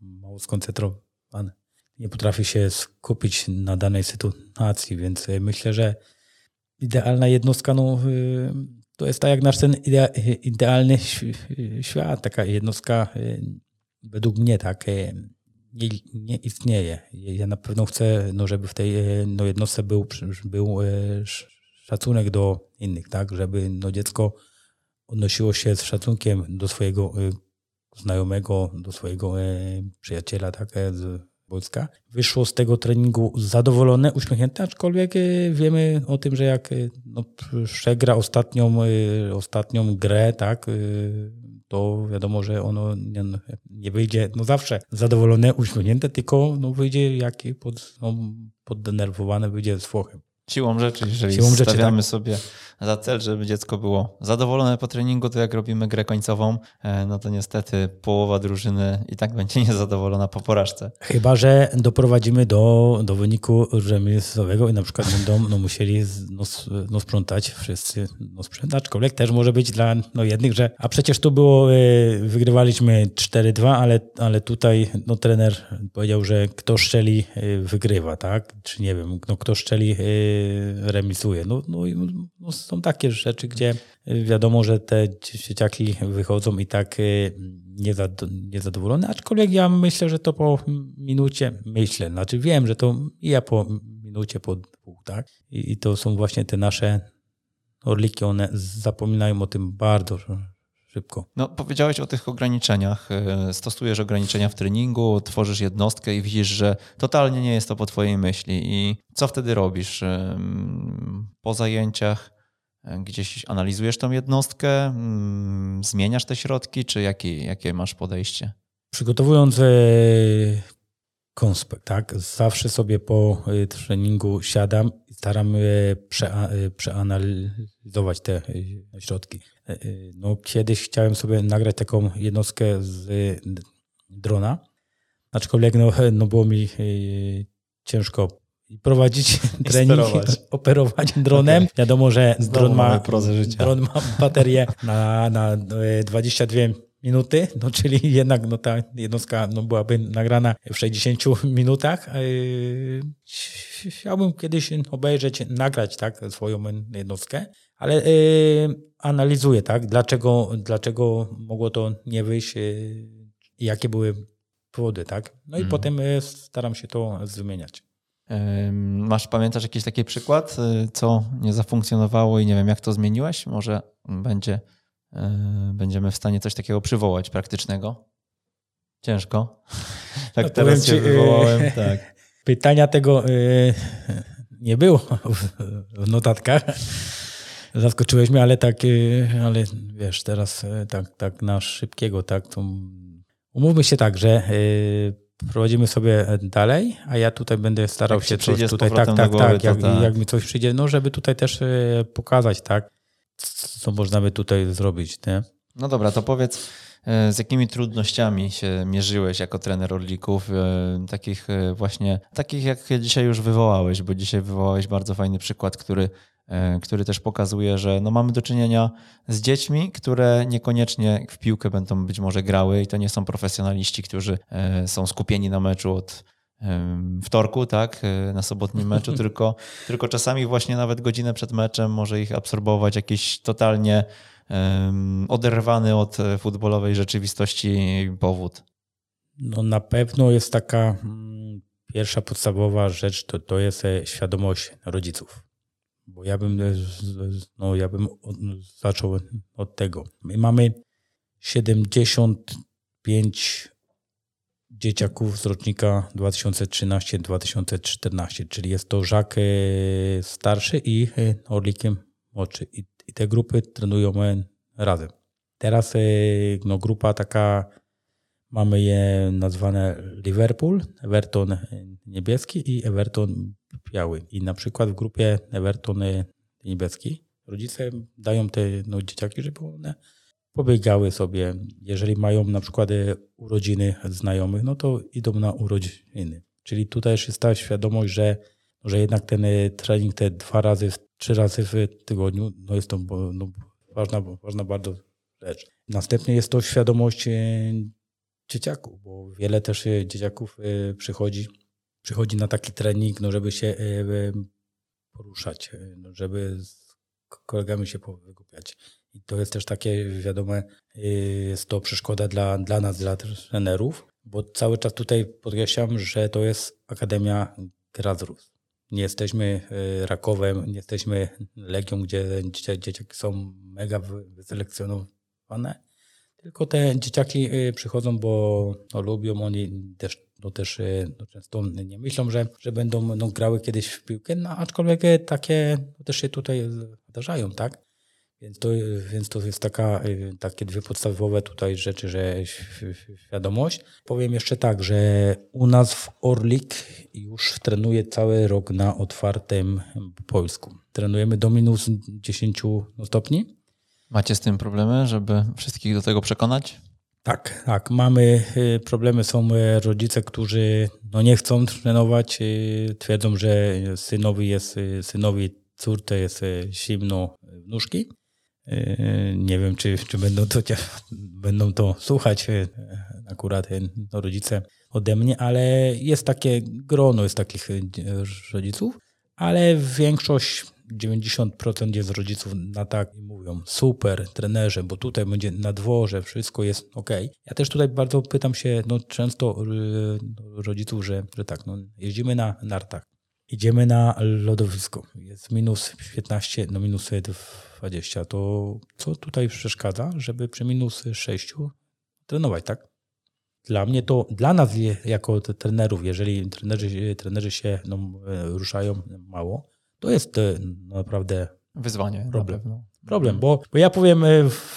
mało skoncentrowane. Nie potrafi się skupić na danej sytuacji, więc myślę, że idealna jednostka no, to jest tak jak nasz ten idealny świat, taka jednostka według mnie tak nie, nie istnieje. Ja na pewno chcę, no, żeby w tej e, no, jednostce był, był e, szacunek do innych, tak? Żeby no, dziecko odnosiło się z szacunkiem do swojego znajomego, do swojego przyjaciela, tak? Z wojska. Wyszło z tego treningu zadowolone, uśmiechnięte, aczkolwiek wiemy o tym, że jak no, przegra ostatnią, ostatnią grę, tak? To wiadomo, że ono nie, nie wyjdzie no zawsze zadowolone, uśmiechnięte, tylko no wyjdzie jak pod, no, poddenerwowane, wyjdzie z Włochem. Siłą rzeczy, jeżeli Siłą rzeczy, stawiamy tak. sobie za cel, żeby dziecko było zadowolone po treningu, to jak robimy grę końcową, e, no to niestety połowa drużyny i tak będzie niezadowolona po porażce. Chyba, że doprowadzimy do, do wyniku remisowego i na przykład będą no, musieli no, no, sprzątać wszyscy no, sprzęt, aczkolwiek też może być dla no, jednych, że a przecież tu było, e, wygrywaliśmy 4-2, ale, ale tutaj no, trener powiedział, że kto szczeli e, wygrywa, tak? Czy nie wiem, no, kto szczeli remisuje. No, no, no są takie rzeczy, gdzie wiadomo, że te dzieciaki wychodzą i tak y, niezadowolone, aczkolwiek ja myślę, że to po minucie, myślę, znaczy wiem, że to ja po minucie, po dwóch, tak? I, i to są właśnie te nasze orliki, one zapominają o tym bardzo szybko. No, powiedziałeś o tych ograniczeniach. Y, stosujesz ograniczenia w treningu, tworzysz jednostkę i widzisz, że totalnie nie jest to po twojej myśli. I co wtedy robisz? Po zajęciach Gdzieś analizujesz tą jednostkę, zmieniasz te środki, czy jakie, jakie masz podejście? Przygotowując e, konspekt, tak, zawsze sobie po e, treningu siadam i staram prze, e, przeanalizować te środki. No, kiedyś chciałem sobie nagrać taką jednostkę z drona, aczkolwiek no, no było mi ciężko prowadzić trening, operować dronem. Okay. Wiadomo, że dron ma, dron ma baterię na, na 22 e, minuty, no czyli jednak no, ta jednostka no, byłaby nagrana w 60 minutach. E, chciałbym kiedyś obejrzeć, nagrać tak, swoją jednostkę, ale e, analizuję, tak, dlaczego, dlaczego mogło to nie wyjść, jakie były powody, tak. No i mm. potem staram się to zmieniać. Masz, pamiętasz jakiś taki przykład, y, co nie zafunkcjonowało i nie wiem, jak to zmieniłeś? Może będzie, y, będziemy w stanie coś takiego przywołać praktycznego? Ciężko. tak no, teraz się y, wywołałem. Tak. Pytania tego nie było w notatkach. Zaskoczyłeś mnie, ale tak, ale wiesz, teraz tak, tak na szybkiego, tak, to umówmy się tak, że prowadzimy sobie dalej, a ja tutaj będę starał jak się coś tutaj, tak, tak, głowy, tak, jak, tak, jak mi coś przyjdzie, no żeby tutaj też pokazać, tak, co można by tutaj zrobić, nie? No dobra, to powiedz, z jakimi trudnościami się mierzyłeś jako trener Orlików, e, takich właśnie, takich jak dzisiaj już wywołałeś, bo dzisiaj wywołałeś bardzo fajny przykład, który E, który też pokazuje, że no mamy do czynienia z dziećmi, które niekoniecznie w piłkę będą być może grały i to nie są profesjonaliści, którzy e, są skupieni na meczu od wtorku, tak, e, na sobotnim meczu, tylko, tylko czasami właśnie nawet godzinę przed meczem może ich absorbować jakiś totalnie oderwany od futbolowej rzeczywistości powód. No na pewno jest taka mm, pierwsza podstawowa rzecz, to, to jest świadomość rodziców Bo ja bym, e, no, ja bym zaczął od tego. My mamy 75 dzieciaków z rocznika 2013-2014, czyli jest to Żak e, starszy i e, Orlikiem młodszy. I, I te grupy trenują razem. Teraz no, grupa taka, mamy je nazwane Liverpool, Everton niebieski i Everton biały. I na przykład w grupie Everton niebieski rodzice dają te no, dzieciaki, żeby one pobiegały sobie. Jeżeli mają na przykład urodziny znajomych, no to idą na urodziny. Czyli tutaj jest ta świadomość, że, że jednak ten trening te dwa razy, trzy razy w tygodniu, no jest to no, ważna, ważna bardzo rzecz. Następnie jest to świadomość e, dzieciaków, bo wiele też e, dzieciaków e, przychodzi, przychodzi na taki trening, no żeby się poruszać, no żeby z kolegami się wygłupiać. I to jest też takie, wiadome, jest to przeszkoda dla, dla nas, dla trenerów, bo cały czas tutaj podkreślam, że to jest Akademia Grassroots. Nie jesteśmy Rakowem, nie jesteśmy Legią, gdzie dzieciaki są mega wyselekcjonowane, tylko te dzieciaki y, przychodzą, bo no, lubią, oni też, no, też y, no, często nie myślą, że, że będą no, grały kiedyś w piłkę, no, aczkolwiek y, takie no, też się tutaj zdarzają, tak? Więc to, więc to jest taka, takie dwie podstawowe tutaj rzeczy, że świadomość. Powiem jeszcze tak, że u nas w Orlik już trenuje cały rok na otwartym polsku. Trenujemy do minus 10 stopni Macie z tym problemy, żeby wszystkich do tego przekonać? Tak, tak. Mamy y, problemy. Są y, rodzice, którzy no nie chcą trenować, twierdzą, że synowi jest synowi córce jest zimno w nóżki. Nie wiem, czy, czy będą, to, będą to słuchać akurat no, rodzice ode mnie, ale jest takie grono jest takich rodziców, ale większość 90% jest rodziców na tak i mówią super, trenerze, bo tutaj będzie na dworze, wszystko jest ok. Ja też tutaj bardzo pytam się no, często rodziców, że, że tak, no, jeździmy na nartach, idziemy na lodowisko, jest minus 15, no minus 20, to co tutaj przeszkadza, żeby przy minus 6 trenować, tak? Dla mnie to, dla nas jako trenerów, jeżeli trenerzy, trenerzy się no, ruszają mało, to jest e, naprawdę wyzwanie. Problem. Problem, bo, bo ja powiem e,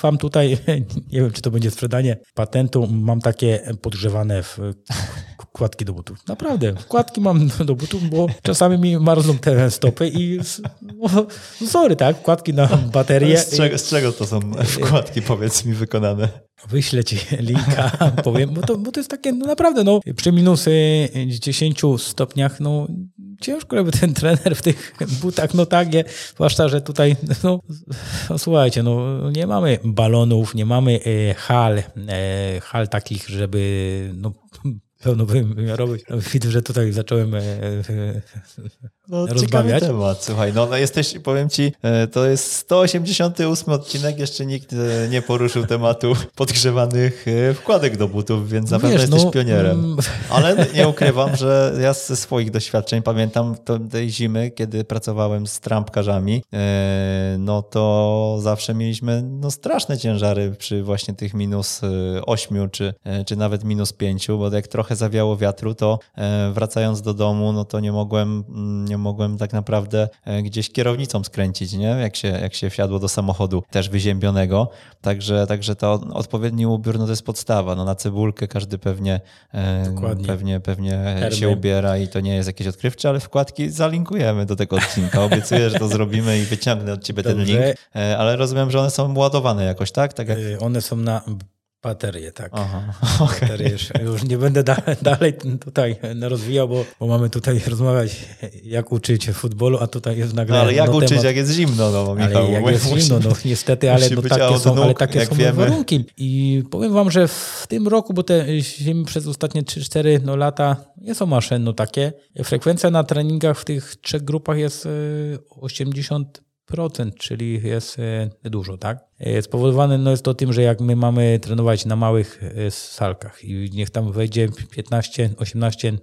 wam tutaj, nie wiem czy to będzie sprzedanie patentu, mam takie podgrzewane wkładki do butów. Naprawdę, wkładki mam do butów, bo czasami mi marzną te stopy i no, sorry, tak, wkładki na baterię. Z czego, z czego to są wkładki, powiedz mi, wykonane? Wyślę ci linka, powiem, bo to, bo to jest takie, no naprawdę, no, przy minus 10 stopniach, no ciężko, żeby ten trener w tych butach, no tak, nie, zwłaszcza, że tutaj, no, no słuchajcie, no nie mamy balonów, nie mamy e, hal, e, hal takich, żeby no, pełnowymiarowych. No, widzę, że tutaj zacząłem e, e, no, rozmawiać. temat, słuchaj, no, no jesteś, powiem ci, e, to jest 188 odcinek, jeszcze nikt nie poruszył tematu podgrzewanych wkładek do butów, więc na pewno jesteś no, pionierem. Mm. Ale nie ukrywam, że ja ze swoich doświadczeń pamiętam tej zimy, kiedy pracowałem z trampkarzami, no to zawsze mieliśmy no, straszne ciężary przy właśnie tych minus 8 czy, czy nawet minus 5, bo jak trochę zawiało wiatru, to wracając do domu, no to nie mogłem, mm, nie mogłem tak naprawdę e, gdzieś kierownicą skręcić, nie? Jak się, jak się wsiadło do samochodu też wyziębionego. Także, także to odpowiedni ubiór no to jest podstawa. No na cebulkę każdy pewnie, e, pewnie, pewnie się ubiera i to nie jest jakieś odkrywcze, ale wkładki zalinkujemy do tego odcinka. Obiecuję, że to zrobimy i wyciągnę od ciebie Dobrze. ten link. E, ale rozumiem, że one są ładowane jakoś, tak? tak jak... One są na Baterie, tak. Aha, okay. Baterie już, już, nie będę da, dalej tutaj rozwijał, bo, bo, mamy tutaj rozmawiać, jak uczyć futbolu, a tutaj jest nagle. No, ale jak no, uczyć, temat, jak jest zimno, no, Michał. Ale jak jest zimno, no niestety, ale no, takie są, ale takie są wiemy. warunki. I powiem wam, że w tym roku, bo te zimy przez ostatnie 3-4 no, lata nie są maszyn, no takie. Frekwencja na treningach w tych trzech grupach jest 80 e, czyli jest e, dużo, tak? E, spowodowane no jest to tym, że jak my mamy trenować na małych e, salkach i niech tam wejdzie 15-18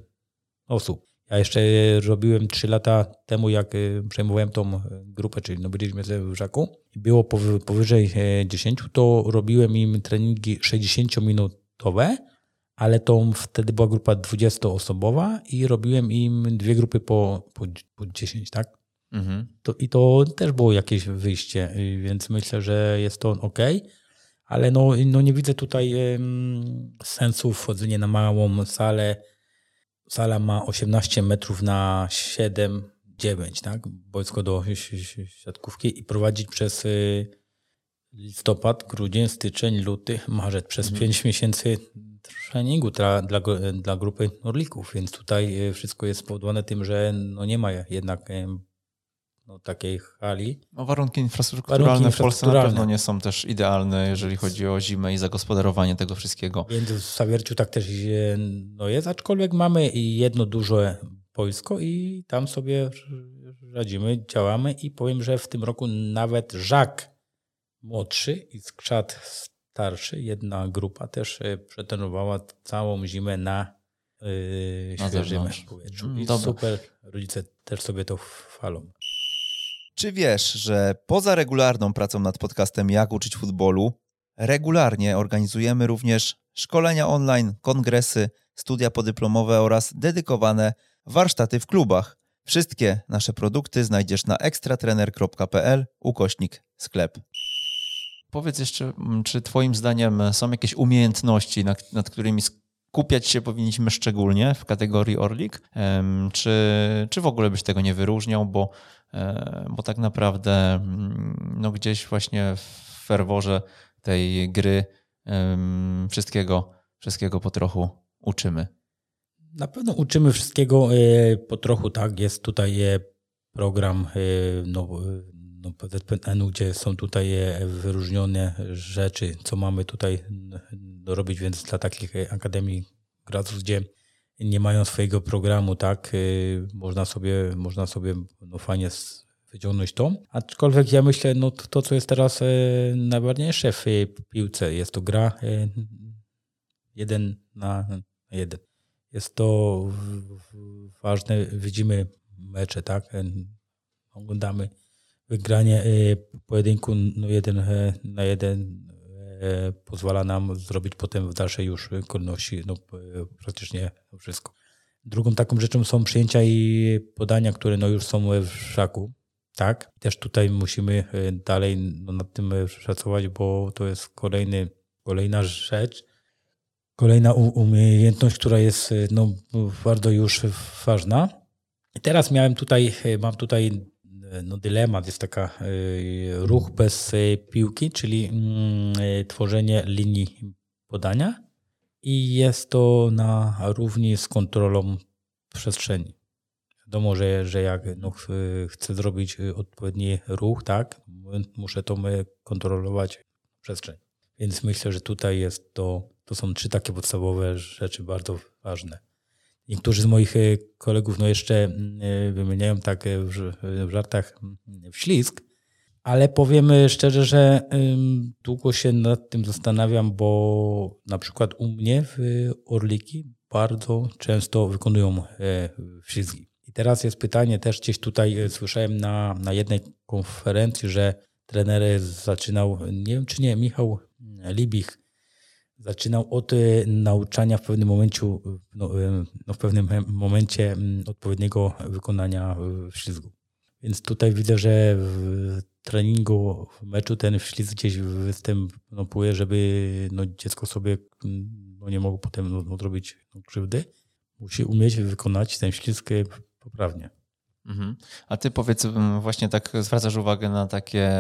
osób. Ja jeszcze robiłem 3 lata temu, jak przejmowałem tą grupę, czyli no byliśmy w Żaku. Było powyżej 10, to robiłem im treningi 60-minutowe, ale to wtedy była grupa 20-osobowa i robiłem im dwie grupy po, po, po 10, tak? Mhm. To, I to też było jakieś wyjście, więc myślę, że jest to ok, ale no, no nie widzę tutaj um, sensu wchodzenia na małą salę. Sala ma 18 metrów na 7, 9, tak? Boisko do siatkówki i prowadzić przez y, listopad, grudzień, styczeń, luty, marzec, przez mhm. 5 miesięcy treningu dla, dla, dla grupy Orlików, więc tutaj y, wszystko jest spowodowane tym, że no nie ma jednak no, takiej hali. No, warunki infrastrukturalne warunki w Polsce na pewno nie są też idealne, jeżeli chodzi o zimę i zagospodarowanie tego wszystkiego. Więc w Sawierciu tak też no jest, aczkolwiek mamy jedno duże boisko i tam sobie radzimy, działamy i powiem, że w tym roku nawet Żak młodszy i Skrzat starszy, jedna grupa też e, przetrenowała całą zimę na yy, świeżym powietrzu. I Dobra. super, rodzice też sobie to chwalą. Czy wiesz, że poza regularną pracą nad podcastem Jak uczyć futbolu, regularnie organizujemy również szkolenia online, kongresy, studia podyplomowe oraz dedykowane warsztaty w klubach. Wszystkie nasze produkty znajdziesz na ekstratrener.pl ukośnik sklep. Powiedz jeszcze, czy Twoim zdaniem są jakieś umiejętności, nad, nad którymi skupiać się powinniśmy szczególnie w kategorii Orlik? Czy, czy w ogóle byś tego nie wyróżniał, bo, bo tak naprawdę mm, no gdzieś właśnie w ferworze tej gry wszystkiego, wszystkiego po trochu uczymy? Na pewno uczymy wszystkiego e, po trochu, tak. Jest tutaj e, program no, no, PZPN-u, gdzie są tutaj wyróżnione rzeczy, co mamy tutaj robić, więc dla takich akademii graców, gdzie nie mają swojego programu, tak, y, można sobie, można sobie no, fajnie wyciągnąć to. Aczkolwiek ja myślę, no to, co jest teraz y, najważniejsze w piłce, jest to gra y, jeden na jeden. Jest to ważne, widzimy mecze, tak, oglądamy wygranie pojedynku no jeden na jeden pozwala nam zrobić potem w dalszej już kolejności no, praktycznie wszystko. Drugą taką rzeczą są przyjęcia i podania, które no już są w szaku. Tak, też tutaj musimy e, dalej no, nad tym pracować, bo to jest kolejny, kolejna rzecz, kolejna umiejętność, która jest e, no, bardzo już ważna. I teraz miałem tutaj, mam tutaj no, dylemat, jest taka y, ruch bez y, piłki, czyli mm, y, tworzenie linii podania i jest to na równi z kontrolą przestrzeni. Wiadomo, że, że jak no, chcę zrobić odpowiedni ruch, tak, muszę to kontrolować przestrzeń. Więc myślę, że tutaj jest to, to są trzy takie podstawowe rzeczy bardzo ważne. Niektórzy z moich e, kolegów no jeszcze e, wymieniają tak e, w żartach w ślizg, ale powiem szczerze, że długo się nad tym zastanawiam, bo na przykład u mnie w Orliki bardzo często wykonują ślizgi. I teraz jest pytanie, też gdzieś tutaj słyszałem na, na jednej konferencji, że trener zaczynał, nie wiem czy nie, Michał Libich zaczynał od y, nauczania w pewnym momencie, no, y, no w pewnym momencie mm, odpowiedniego wykonania y, ślizgu. Więc tutaj widzę, że w treningu, w meczu ten ślizg gdzieś występuje, żeby no, dziecko sobie mm, no, nie mogło potem no, zrobić no, krzywdy. Musi umieć wykonać ten ślizg poprawnie. Mhm. A ty powiedz, mm, właśnie tak zwracasz uwagę na takie,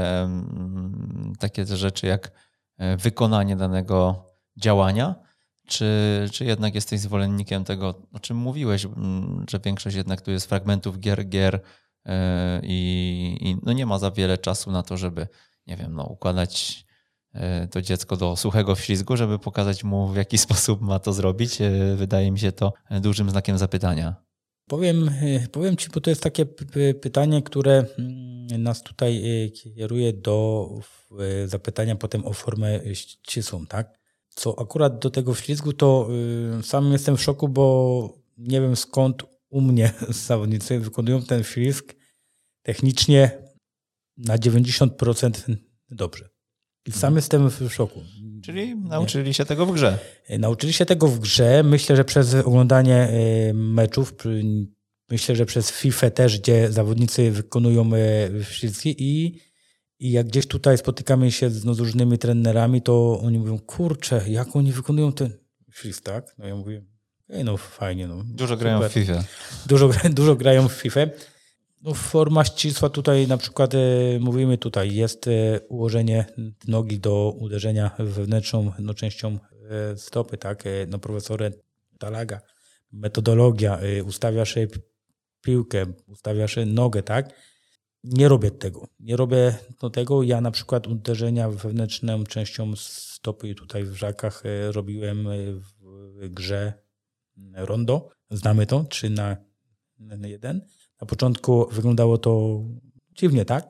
takie rzeczy jak e, wykonanie danego działania, czy, czy jednak jesteś zwolennikiem tego, o czym mówiłeś, że większość jednak tu jest fragmentów gier, gier e, i, i no nie ma za wiele czasu na to, żeby, nie wiem, no, układać e, to dziecko do suchego wślizgu, żeby pokazać mu, w jaki sposób ma to zrobić. E, wydaje mi się to dużym znakiem zapytania. Powiem, powiem Ci, bo to jest takie pytanie, które mm, nas tutaj kieruje do zapytania potem o formę ścisłą, tak? Co akurat do tego ślizgu, to y, sam jestem w szoku, bo nie wiem skąd u mnie zawodnicy wykonują ten frisk technicznie na 90% dobrze. I sam jestem w szoku. Czyli nauczyli się tego w grze. Nauczyli się tego w grze. Myślę, że przez oglądanie e, meczów, myślę, że przez FIFA też, gdzie zawodnicy wykonują e, wszystkie i, i jak gdzieś tutaj spotykamy się z, no, z różnymi trenerami, to oni mówią, kurczę, jak oni wykonują ten frisk, tak? No ja mówię, Ej, no fajnie. No. Dużo grają Super. w FIFA. Dużo, dużo grają w FIFA. No, forma ścisła tutaj na przykład e, mówimy tutaj, jest e, ułożenie nogi do uderzenia wewnętrzną no, częścią e, stopy, tak? E, no profesorę Talaga. Metodologia, e, ustawiasz e, piłkę, ustawiasz nogę, tak? Nie robię tego. Nie robię tego. Ja na przykład uderzenia wewnętrzną częścią stopy tutaj w żakach robiłem w grze rondo. Znamy to, 3 na 1 na początku wyglądało to dziwnie, tak?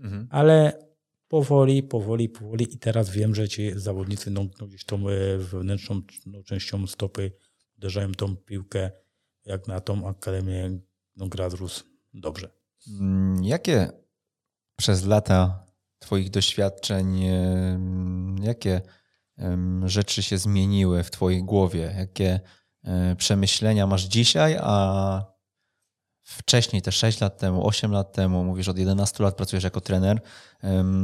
Mhm. Ale powoli, powoli, powoli i teraz wiem, że ci zawodnicy no, gdzieś tą e, wewnętrzną no, częścią stopy uderzają tą piłkę, jak na tą akademię no, Grazrus dobrze. Mm, jakie przez lata Twoich doświadczeń, jakie rzeczy się zmieniły w Twojej głowie? Jakie e, przemyślenia masz dzisiaj, a wcześniej, te 6 lat temu, 8 lat temu, mówisz od 11 lat pracujesz jako trener,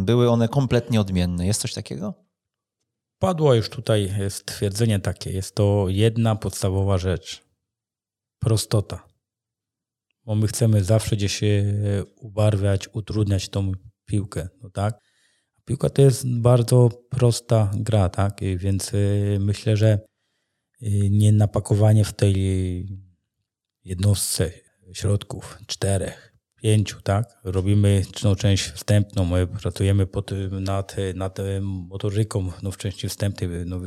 były one kompletnie odmienne. Jest coś takiego? Padło już tutaj stwierdzenie takie. Jest to jedna podstawowa rzecz. Prostota. Bo my chcemy zawsze gdzieś ubarwiać, utrudniać tą piłkę. No tak? Piłka to jest bardzo prosta gra, tak? Więc y, myślę, że y, nie napakowanie w tej jednostce środków, czterech, pięciu, tak? Robimy no, część wstępną, my pracujemy pod, nad, nad motoryką no, w części wstępnej. No,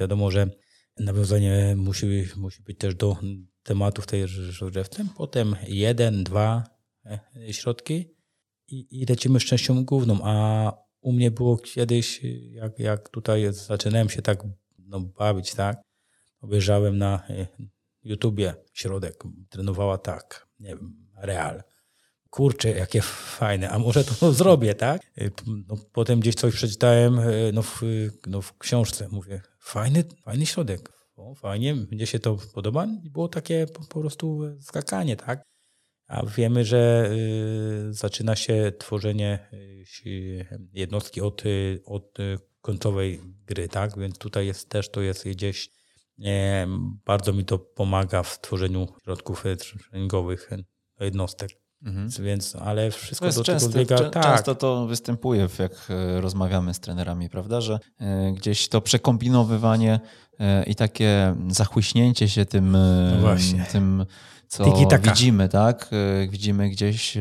wiadomo, że nawiązanie musi, musi być też do tematów tej rozgrzewce. Potem jeden, dwa e, środki i, i lecimy z częścią główną. A u mnie było kiedyś, jak, jak tutaj zaczynałem się tak no, bawić, tak? Obejrzałem na e, YouTubie środek, trenowała tak, nie wiem, Real. Kurczę, jakie fajne, a może to zrobię, tak? Y, no, potem gdzieś coś przeczytałem no, w, no, w książce, mówię, fajny, fajny środek, o, fajnie, mnie się to podoba i było takie po, po prostu skakanie, tak? A wiemy, że y, zaczyna się tworzenie y, jednostki od, od końcowej gry, tak? Więc tutaj jest też to jest gdzieś bardzo mi to pomaga w tworzeniu środków treningowych jednostek. Mhm. Więc, ale wszystko do często, tego biega. tak. Często to występuje, jak rozmawiamy z trenerami, prawda, że gdzieś to przekombinowywanie i takie zachłyśnięcie się tym, no tym co widzimy, tak? Widzimy gdzieś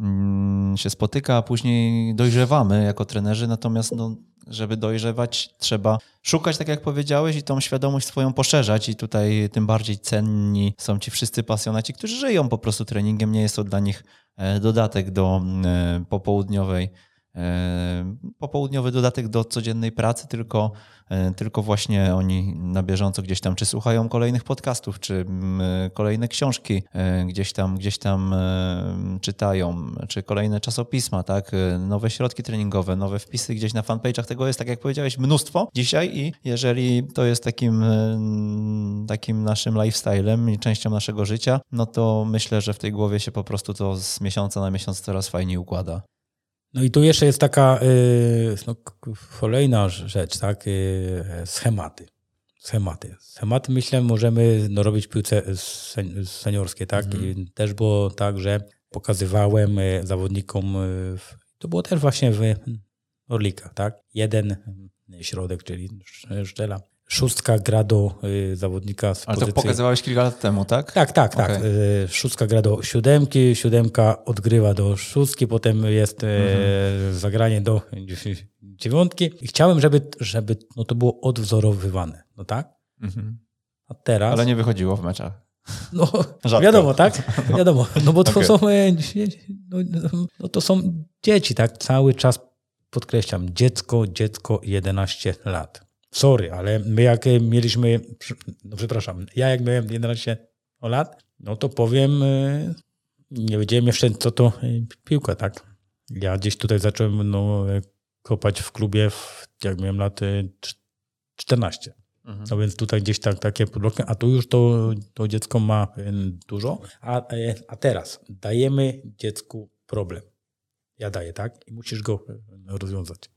mm, się spotyka, a później dojrzewamy jako trenerzy, natomiast no, żeby dojrzewać, trzeba szukać, tak jak powiedziałeś, i tą świadomość swoją poszerzać. I tutaj tym bardziej cenni są ci wszyscy pasjonaci, którzy żyją po prostu treningiem. Nie jest to dla nich e, dodatek do e, popołudniowej E, popołudniowy dodatek do codziennej pracy, tylko, e, tylko właśnie oni na bieżąco gdzieś tam czy słuchają kolejnych podcastów, czy kolejne książki e, gdzieś tam, gdzieś tam czytają, czy kolejne czasopisma, tak? nowe środki treningowe, nowe wpisy gdzieś na fanpage'ach. Tego jest, tak jak powiedziałeś, mnóstwo dzisiaj i jeżeli to jest takim, takim naszym lifestylem i częścią naszego życia, no to myślę, że w tej głowie się po prostu to z miesiąca na miesiąc coraz fajniej układa. No i tu jeszcze jest taka y, no, kolejna rzecz, tak? Y, schematy. Schematy. Schematy, myślę, możemy no, robić piłce seniorskie, tak? Mhm. I też było tak, że pokazywałem y, zawodnikom, to było też właśnie w Orlikach, tak? Jeden środek, czyli Szczela, Szóstka gra do y, zawodnika z Ale pozycji... to pokazywałeś kilka lat temu, tak? Tak, tak, tak. Okay. Y, szóstka gra do siódemki, siódemka odgrywa do szóstki, potem jest y, mhm. zagranie do dziewiątki. I chciałem, żeby, żeby no to było odwzorowywane, no tak? Mhm. A teraz... Ale nie wychodziło w meczach. No, Rzadko. wiadomo, tak? Wiadomo, no bo to okay. są e, no, no, to są dzieci, tak? Cały czas podkreślam, dziecko, dziecko 11 lat. Sorry, ale my jak mieliśmy, no przepraszam, ja jak miałem 11 lat, No to powiem, y, nie wiedziałem jeszcze co to y, piłka, tak? Ja gdzieś tutaj zacząłem no, y, kopać w klubie, w, jak miałem lat y, cz- 14. Mhm. No więc tutaj gdzieś tak, takie podloki, a tu już to, to dziecko ma dużo. A, y, a teraz dajemy dziecku problem. Ja daję, tak? I musisz go rozwiązać.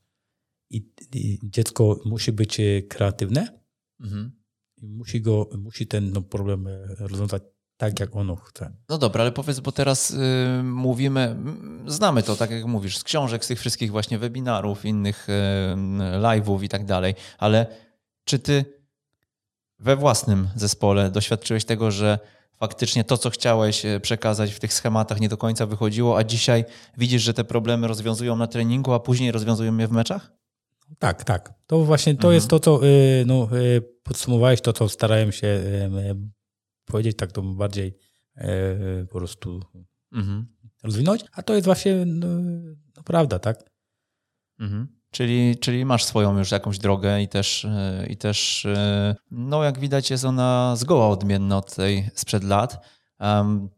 I, i dziecko musi być y, kreatywne Mhm. i musi, go, musi ten no, problem y, rozwiązać tak, jak ono chce. No dobra, ale powiedz, bo teraz y, mówimy, mm, znamy to, tak jak mówisz, z książek, z tych wszystkich właśnie webinarów, innych y, live'ów i tak dalej, ale czy ty we własnym zespole doświadczyłeś tego, że faktycznie to, co chciałeś y, przekazać w tych schematach nie do końca wychodziło, a dzisiaj widzisz, że te problemy rozwiązują na treningu, a później rozwiązują je w meczach? Tak, tak. To właśnie to Mhm. jest to, co y, no, y, podsumowałeś, to, co starałem się y, powiedzieć, tak to bardziej po prostu Mhm. rozwinąć, a to jest właśnie no, no, prawda, tak? Mhm. Czyli, czyli masz swoją już jakąś drogę i też, i też no jak widać jest ona zgoła odmienna od tej sprzed lat.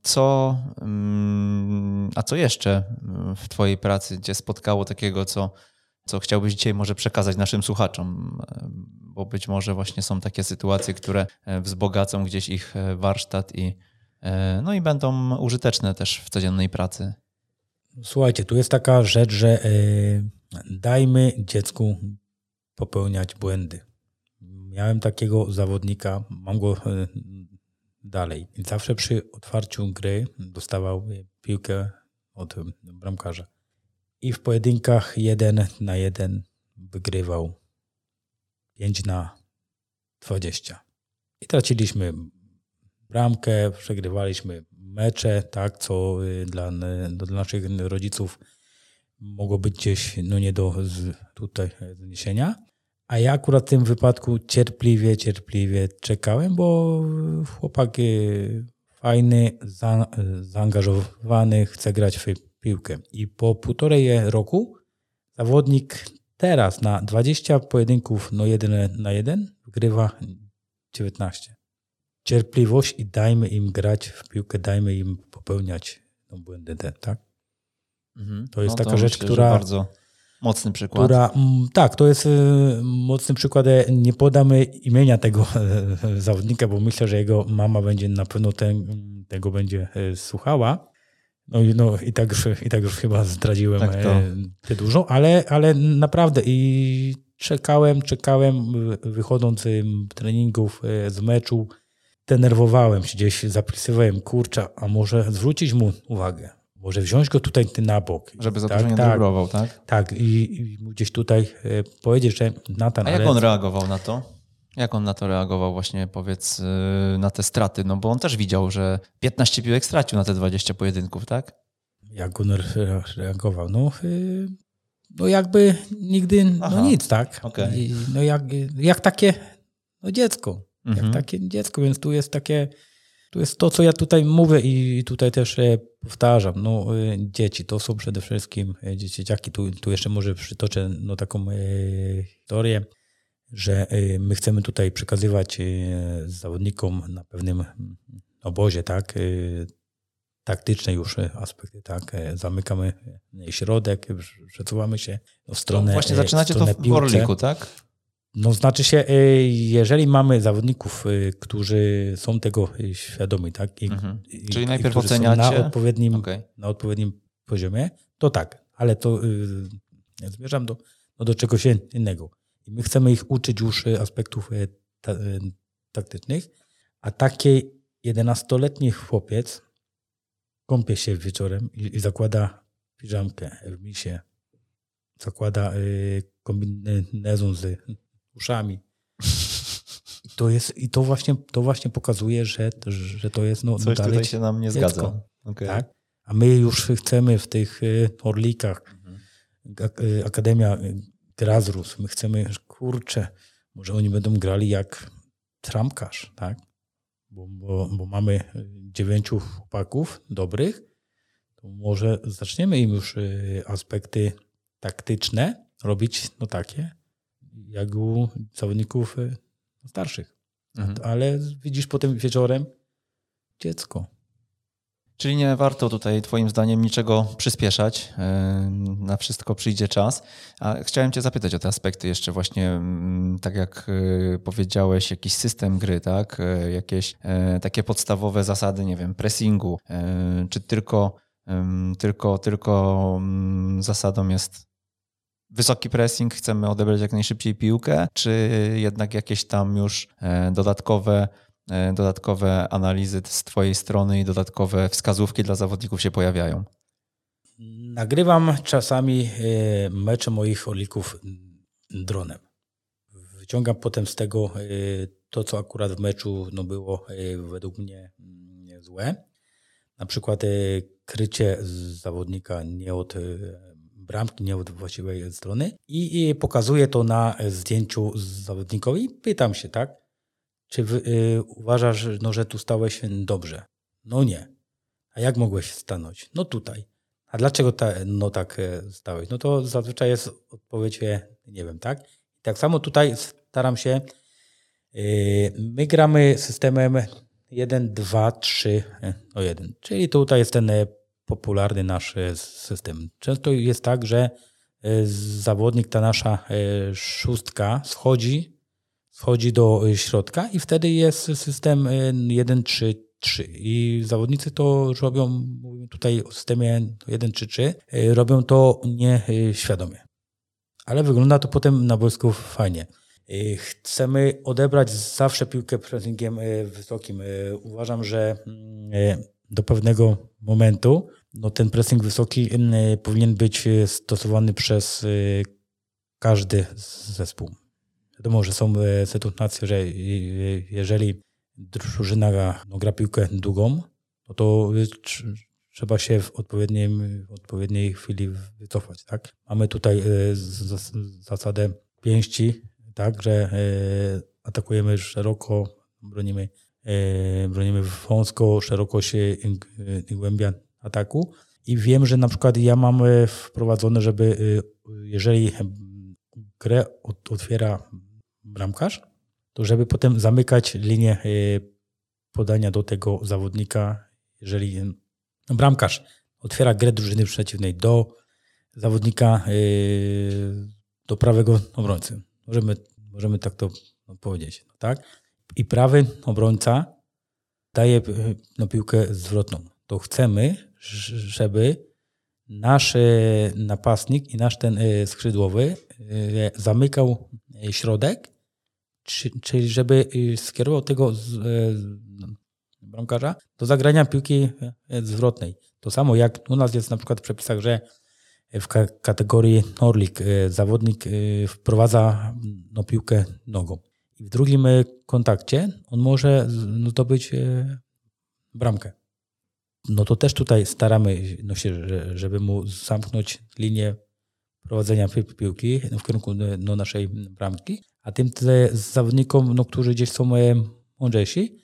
Co, mm, a co jeszcze mm, w twojej pracy cię spotkało takiego, co, co chciałbyś dzisiaj może przekazać naszym słuchaczom? Em, Bo być może właśnie są takie sytuacje, które e, wzbogacą gdzieś ich e, warsztat i, e, no i będą użyteczne też w codziennej pracy. Słuchajcie, tu jest taka rzecz, że dajmy dziecku popełniać błędy. Miałem takiego zawodnika, mam go dalej. Zawsze przy otwarciu gry dostawał piłkę od bramkarza. I w pojedynkach jeden na jeden wygrywał 5 na 20. I traciliśmy bramkę, przegrywaliśmy mecze, tak, co y, dla, n- dla naszych rodziców mogło być gdzieś no nie do tutaj e, zniesienia. A ja akurat w tym wypadku cierpliwie, cierpliwie czekałem, bo chłopak y, fajny, za, zaangażowany, chce grać w piłkę. I po półtorej roku zawodnik teraz na 20 pojedynków no jeden na jeden wygrywa 19 cierpliwość i dajmy im grać w piłkę, dajmy im popełniać no, błędy, tak? Mhm. To jest taka myślę, rzecz, że która- Bardzo mocny przykład. Która, tak, to jest y, mocny przykład. Nie podamy imienia tego zawodnika, bo myślę, że jego mama będzie na pewno ten, tego będzie e, słuchała. No, i- no i tak już, i tak już chyba zdradziłem Tak e, ty dużo, ale, ale naprawdę i czekałem, czekałem, y, wychodząc z treningów, e, z meczu, denerwowałem się gdzieś, zapisywałem, kurczę, a może zwrócić mu uwagę, może wziąć go tutaj ty na bok. Żeby za tak, dużo nie tak, tak? tak, i, i gdzieś tutaj e, powiedzieć, że Natan, A jak ale on reagował na to? Jak on na to reagował właśnie, powiedz, yy, na te straty? No bo on też widział, że 15 piłek stracił na te 20 pojedynków, tak? jak re- reagował? No, y, no jakby nigdy, Aha, no nic, tak? okej. I, no jak, jak takie no dziecko, Mhm. jak takie dziecko, więc tu jest takie, tu jest to, co ja tutaj mówię i tutaj też powtarzam, no e, dzieci, to są przede wszystkim dzieciaki, tu, tu jeszcze może przytoczę no, taką e, historię, że e, my chcemy tutaj przekazywać e, zawodnikom na pewnym mm, obozie, tak, e, taktyczne już aspekty, tak, e, zamykamy e, środek, przesuwamy się w To stronę właśnie e, zaczynacie to w piłce. Orliku, tak? No znaczy się, y, jeżeli mamy zawodników, y, którzy są tego y, świadomi, tak? I, Mhm. Czyli i najpierw oceniacie- Na odpowiednim, Okej. na odpowiednim poziomie, to tak, ale to y, ja zmierzam do, no do czegoś innego. I my chcemy ich uczyć już y, aspektów y, ta, y, taktycznych, a taki 11-letni chłopiec kąpie się wieczorem i, i zakłada piżamkę w misie, zakłada y, kombinezon z uszami. I to, jest, I to właśnie, to właśnie pokazuje, że, że to jest no, no Coś dalej tutaj się nam nie dziecko. zgadza. Okej. tak? A my już chcemy w tych orlikach, Mhm. ak- Akademia y, Grazrus, my chcemy, kurczę, może oni będą grali jak tramkarz, tak? Bo, bo, bo mamy y, dziewięciu chłopaków dobrych, to może zaczniemy im już y, aspekty taktyczne robić no takie, jak u zawodników y, starszych. Mhm. Ale widzisz potem wieczorem dziecko. Czyli nie warto tutaj Twoim zdaniem niczego przyspieszać. Na wszystko przyjdzie czas. A chciałem Cię zapytać o te aspekty jeszcze właśnie, mm, tak jak y, powiedziałeś, jakiś system gry, tak? E, jakieś e, takie podstawowe zasady, nie wiem, pressingu. E, czy tylko, tylko, tylko mm, zasadą jest wysoki pressing, chcemy odebrać jak najszybciej piłkę, czy jednak jakieś tam już dodatkowe E, dodatkowe analizy z Twojej strony i dodatkowe wskazówki dla zawodników się pojawiają? Nagrywam czasami e, mecze moich orlików dronem. Wyciągam potem z tego e, to, co akurat w meczu no, było według mnie mm, złe. Na przykład krycie zawodnika nie od bramki, nie od właściwej strony i pokazuję to na zdjęciu zawodnikowi. Pytam się, tak? Czy y, uważasz, no, że tu stałeś dobrze? No nie. A jak mogłeś stanąć? No tutaj. A dlaczego ta, no tak e, stałeś? No to zazwyczaj jest odpowiedź, nie wiem, tak? Tak samo tutaj staram się. Y, my gramy systemem 1, 2, 3, no 1. Czyli tutaj jest ten popularny nasz system. Często jest tak, że zawodnik, ta nasza szóstka schodzi wchodzi do y, środka i wtedy jest system 1, 3, 3. I zawodnicy to robią, mówimy tutaj o systemie 1, 3, 3, robią to nieświadomie. Ale wygląda to potem na boisku fajnie. Y, chcemy odebrać zawsze piłkę pressingiem y, wysokim. Uważam, że mm, do pewnego momentu no ten pressing wysoki powinien być stosowany przez każdy zespół. Wiadomo, że są e, sytuacje, że jeżeli drużyna no, gra piłkę długą, no to trzeba się w odpowiednim, w odpowiedniej chwili wycofać. Tak? Mamy tutaj e, zasadę pięści, tak, że e, atakujemy szeroko, bronimy, bronimy wąsko, szeroko się głębia ataku. I wiem, że na przykład ja mam wprowadzone, żeby jeżeli grę otwiera bramkarz, to żeby potem zamykać linię e, podania do tego zawodnika, jeżeli no, bramkarz otwiera grę drużyny przeciwnej do zawodnika, e, do prawego obrońcy. Możemy, możemy tak to powiedzieć. Tak? I prawy obrońca daje e, no, piłkę zwrotną. To chcemy, żeby nasz napastnik i nasz ten skrzydłowy zamykał środek czyli żeby y, skierował tego z, e, bramkarza do zagrania piłki e, zwrotnej. To samo jak u nas jest na przykład w przepisach, że w kategorii Norlik e, zawodnik wprowadza no, piłkę nogą. W drugim kontakcie on może zdobyć bramkę. No to też tutaj staramy no się, żeby mu zamknąć linię prowadzenia piłki w kierunku no, naszej bramki, a tym zawodnikom, no, którzy gdzieś są mądrzejsi,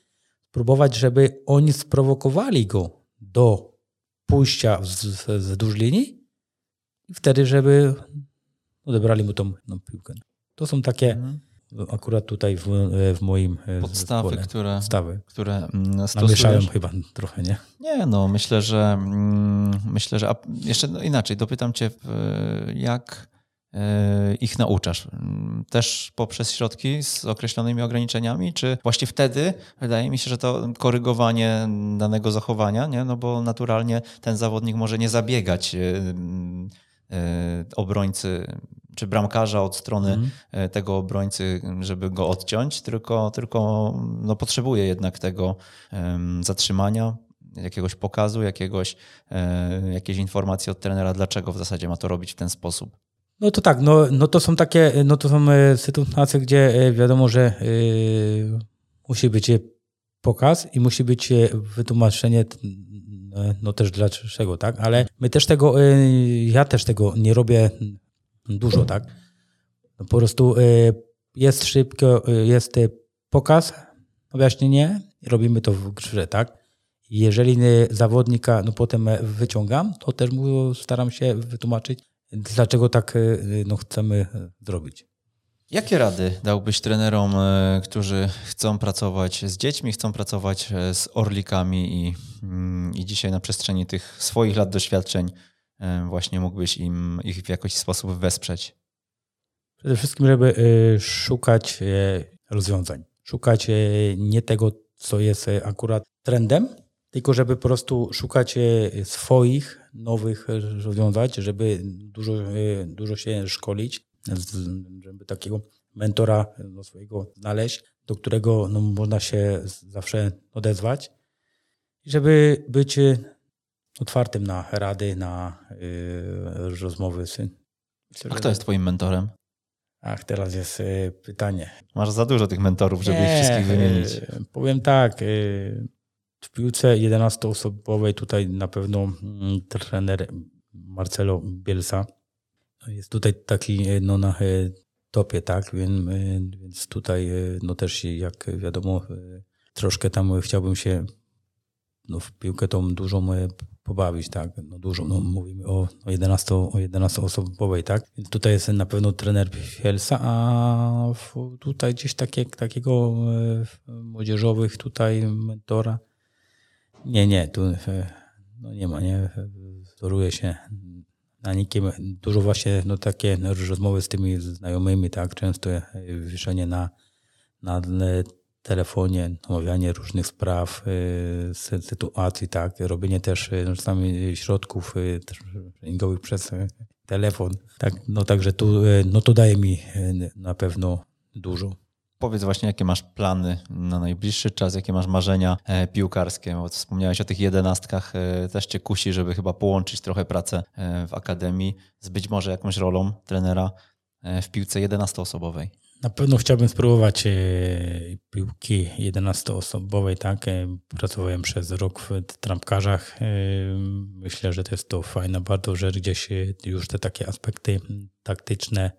spróbować, żeby oni sprowokowali go do pójścia wzdłuż linii i wtedy, żeby odebrali mu tą, tą piłkę. To są takie mhm. akurat tutaj w, w moim e, podstawy, zespole. które, podstawy. które mm, stosujesz. Namieszałem chyba trochę, nie? Nie, no myślę, że mm, myślę, że jeszcze no inaczej, dopytam cię jak ich nauczasz? Też poprzez środki z określonymi ograniczeniami, czy właśnie wtedy wydaje mi się, że to korygowanie danego zachowania, nie? no bo naturalnie ten zawodnik może nie zabiegać e, e, obrońcy czy bramkarza od strony mm. tego obrońcy, żeby go odciąć, tylko, tylko no, potrzebuje jednak tego zatrzymania, jakiegoś pokazu, jakiegoś, jakiejś informacji od trenera, dlaczego w zasadzie ma to robić w ten sposób. No to tak, no, no to są takie, no to są e, sytuacje, gdzie e, wiadomo, że y, musi być pokaz i musi być wytłumaczenie no też dlaczego, tak? Ale my też tego, ja też tego nie robię dużo, tak? No po prostu jest szybko, jest pokaz, objaśnienie robimy to w grze, tak? Jeżeli zawodnika no potem wyciągam, to też mu staram się wytłumaczyć, dlaczego tak y, no, chcemy zrobić. Jakie rady dałbyś trenerom, e, którzy chcą pracować z dziećmi, chcą pracować e, z orlikami i, mm, i dzisiaj na przestrzeni tych swoich lat doświadczeń e, właśnie mógłbyś im ich w jakiś sposób wesprzeć? Przede wszystkim, żeby szukać rozwiązań. Szukać nie tego, co jest akurat trendem, tylko żeby po prostu szukać swoich nowych rozwiązań, żeby dużo, dużo się szkolić, żeby takiego mentora no, swojego znaleźć, do którego no, można się zawsze odezwać, żeby być otwartym na rady, na y, rozmowy. A kto jest twoim mentorem? Ach, teraz jest y, pytanie. Masz za dużo tych mentorów, żeby Nie, ich wszystkich wymienić. Y, powiem tak, w piłce 11-osobowej tutaj na pewno mm, trener Marcelo Bielsa jest tutaj taki e, no, na e, topie, tak? Więc, e, tutaj no też jak wiadomo troszkę tam chciałbym się no, w piłkę tą dużą pobawić, tak? No dużo, no mówimy o, o 11, o 11 osobowej, tak? Więc tutaj jest na pewno trener Fielsa, a tutaj gdzieś takie, takiego młodzieżowych tutaj mentora nie, nie, tu no nie ma, nie, wzoruje się na nikim. Dużo właśnie no, takie rozmowy z tymi znajomymi, tak, często wieszenie na, na telefonie, omawianie różnych spraw, y, sytuacji, tak, robienie też no, czasami środków treningowych przez telefon, tak, no także tu, no to daje mi na pewno dużo. Powiedz właśnie, jakie masz plany na najbliższy czas, jakie masz marzenia e, piłkarskie. Bo wspomniałeś o tych jedenastkach, e, też cię kusi, żeby chyba połączyć trochę pracę e, w akademii z być może jakąś rolą trenera w piłce 11-osobowej. Na pewno chciałbym spróbować piłki 11-osobowej, tak? Pracowałem przez rok w trampkarzach. Myślę, że to jest to fajna bardzo rzecz, gdzieś już te takie aspekty taktyczne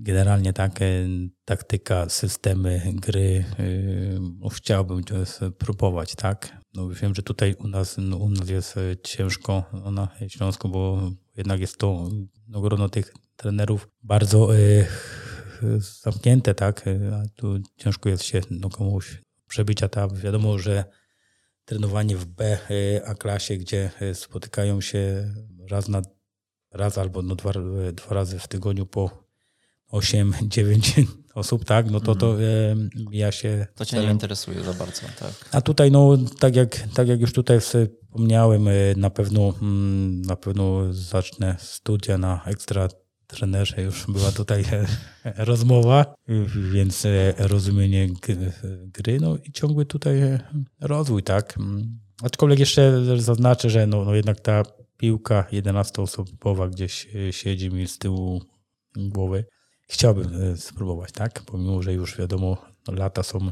generalnie tak, taktyka, systemy gry, no, chciałbym to próbować, tak. No, wiem, że tutaj u nas, no, u nas jest e, ciężko na Śląsku, bo jednak jest to no, grono tych trenerów bardzo y, zamknięte, tak. A tu ciężko jest się no, komuś przebić, a ta wiadomo, że trenowanie w B A klasie, gdzie spotykają się raz na raz albo no dwa, dwa razy w tygodniu po 8, 9 osób, tak, no to, to mhm. e, ja się... To cię nie interesuje za bardzo, tak. A tutaj, no tak jak, tak jak już tutaj wspomniałem, e, na pewno, mm, na pewno zacznę studia na ekstra trenerze, już była tutaj e, rozmowa, więc rozumienie gry, no i ciągły tutaj rozwój, tak. Mm. Aczkolwiek jeszcze zaznaczę, że no, no jednak ta piłka 11-osobowa gdzieś siedzi mi z tyłu głowy chciałbym e, spróbować, tak? Pomimo, że już wiadomo, lata są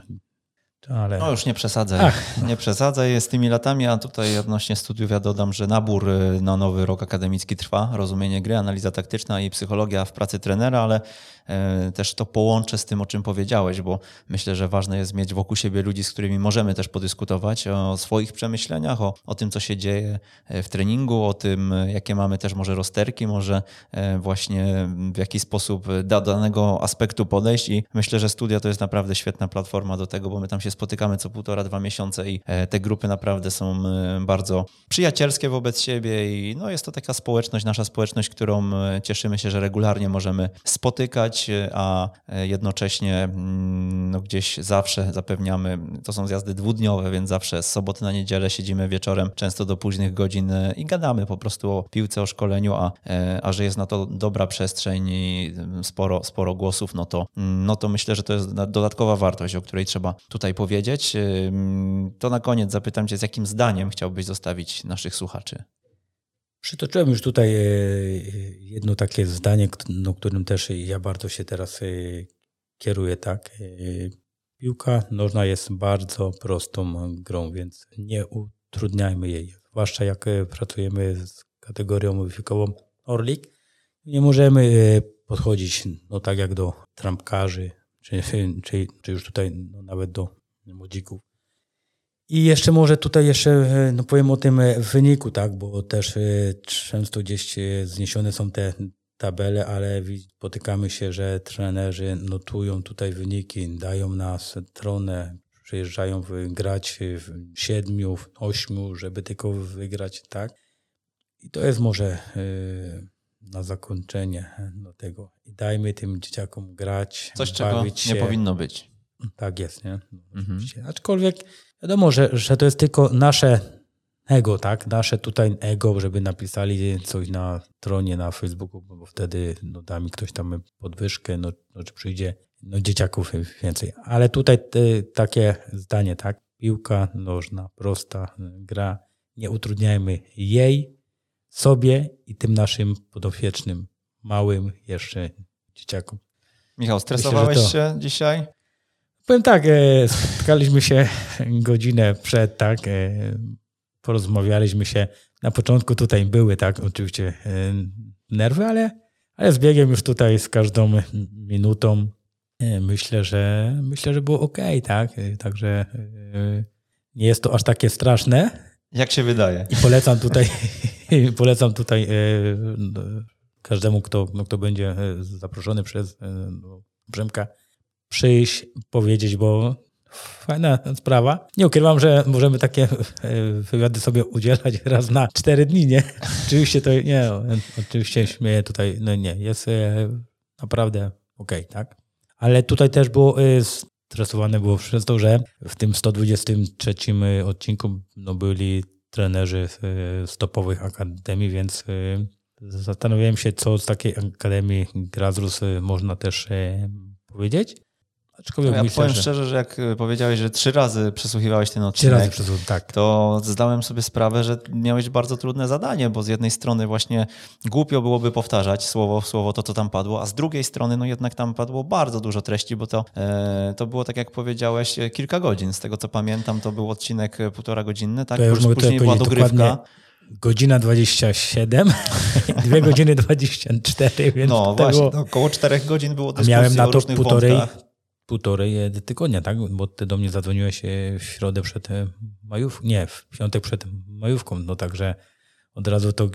ale... No już nie przesadzaj. Ach. Nie przesadzaj z tymi latami, a tutaj odnośnie studiów ja dodam, że nabór y, na nowy rok akademicki trwa, rozumienie gry, analiza taktyczna i psychologia w pracy trenera, ale e, też to połączę z tym, o czym powiedziałeś, bo myślę, że ważne jest mieć wokół siebie ludzi, z którymi możemy też podyskutować o swoich przemyśleniach, o, o tym, co się dzieje e, w treningu, o tym, jakie mamy też może rozterki, może właśnie w jaki sposób do danego aspektu podejść i myślę, że studia to jest naprawdę świetna platforma do tego, bo my tam się spotykamy co półtora, dwa miesiące i e, te grupy naprawdę są e, bardzo przyjacielskie wobec siebie i no jest to taka społeczność, nasza społeczność, którą e, cieszymy się, że regularnie możemy spotykać, a jednocześnie mm, no gdzieś zawsze zapewniamy, to są zjazdy dwudniowe, więc zawsze z soboty na niedzielę siedzimy wieczorem, często do późnych godzin i gadamy po prostu o piłce, o szkoleniu, a, a że jest na to dobra przestrzeń i sporo, sporo głosów, no to, no to myślę, że to jest dodatkowa wartość, o której trzeba tutaj powiedzieć. To na koniec zapytam Cię, z jakim zdaniem chciałbyś zostawić naszych słuchaczy? Przytoczyłem już tutaj e, jedno takie zdanie, no, którym też ja bardzo się teraz e, kieruję. Tak? E, piłka nożna jest bardzo prostą grą, więc nie utrudniajmy jej. Zwłaszcza jak pracujemy z kategorią wiekową Orlik, nie możemy podchodzić no, tak jak do trampkarzy, czy, czy, czy już tutaj no, nawet do młodzików. I jeszcze może tutaj jeszcze e, no powiem o tym e, wyniku, tak, bo też e, często gdzieś zniesione są te tabelę, ale spotykamy się, że trenerzy notują tutaj wyniki, dają na stronę, przyjeżdżają grać w siedmiu, w ośmiu, żeby tylko wygrać, tak? I to jest może na zakończenie do tego. I dajmy tym dzieciakom grać, Coś, czego się. nie powinno być. Tak jest, nie? Mhm. Aczkolwiek wiadomo, że, że to jest tylko nasze ego, tak? Nasze tutaj ego, żeby napisali coś na stronie, na Facebooku, bo wtedy no, da mi ktoś tam podwyżkę, no, no czy przyjdzie no, dzieciaków więcej. Ale tutaj te, takie zdanie, tak? Piłka nożna, prosta gra. Nie utrudniajmy jej, sobie i tym naszym podopiecznym, małym jeszcze dzieciakom. Michał, stresowałeś Myślę, to... się dzisiaj? Powiem tak, e, spotkaliśmy się godzinę przed, tak, e, porozmawialiśmy się. Na początku tutaj były, tak, oczywiście e, nerwy, ale, ale z biegiem już tutaj z każdą minutą myślę, że myślę, że było ok, tak, także nie jest to aż takie straszne. Jak się wydaje. I polecam tutaj, polecam tutaj każdemu, kto, no, kto będzie zaproszony przez Brzemka, przyjść, powiedzieć, bo fajna sprawa. Nie ukrywam, że możemy takie e, wywiady sobie udzielać raz na cztery dni, nie? Oczywiście to nie, oczywiście śmieję tutaj, no nie, jest e, naprawdę okej, okay, tak? Ale tutaj też było e, stresowane było przez to, że w tym 123 odcinku no, byli trenerzy stopowych akademii, więc zastanawiałem się, co z takiej akademii Grazrus można też powiedzieć. Aczkolwiek ja myślę, powiem że... szczerze, że jak e, powiedziałeś, że trzy razy przesłuchiwałeś ten odcinek, trzy razy tak. to zdałem sobie sprawę, że miałeś bardzo trudne zadanie, bo z jednej strony właśnie głupio byłoby powtarzać słowo w słowo to, co tam padło, a z drugiej strony no jednak tam padło bardzo dużo treści, bo to, e, to było tak jak powiedziałeś e, kilka godzin. Z tego co pamiętam to był odcinek e, półtora godzinny, tak? To ja już później była dogrywka. Godzina 27, dwie godziny 24, więc No właśnie, było... około czterech godzin było dyskusji A miałem na to półtorej, wątkach półtorej tygodnia, tak? Bo ty do mnie zadzwoniłeś w środę przed majówką, nie, w piątek przed majówką, no także od razu to e,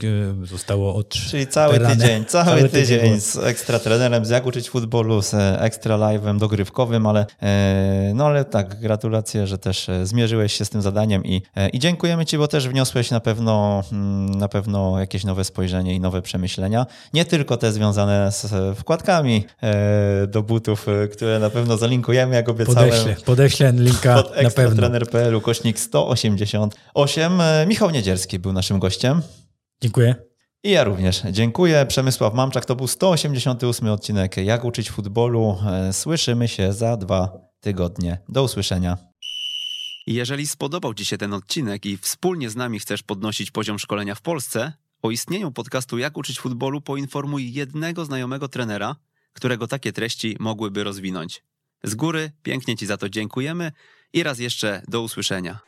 zostało od. Czyli cały tydzień, cały, cały tydzień, tydzień z ekstra trenerem, z jak uczyć futbolu, z ekstra live'em dogrywkowym, ale e, no ale tak, gratulacje, że też e, zmierzyłeś się z tym zadaniem i, i dziękujemy Ci, bo też wniosłeś na pewno, mm, na pewno jakieś nowe spojrzenie i nowe przemyślenia. Nie tylko te związane z wkładkami do butów, które na pewno zalinkujemy, jak obiecałem. Podeślę, podeślę linka pod na pewno. trener.pl kośnik 188. Michał Niedzierski był naszym gościem. Dziękuję. I ja również dziękuję. Przemysław Mamczak, to był 188 odcinek Jak uczyć futbolu. E, słyszymy się za dwa tygodnie. Do usłyszenia. Jeżeli spodobał Ci się ten odcinek i wspólnie z nami chcesz podnosić poziom szkolenia w Polsce, o istnieniu podcastu Jak uczyć futbolu poinformuj jednego znajomego trenera, którego takie treści mogłyby rozwinąć. Z góry pięknie Ci za to dziękujemy i raz jeszcze do usłyszenia.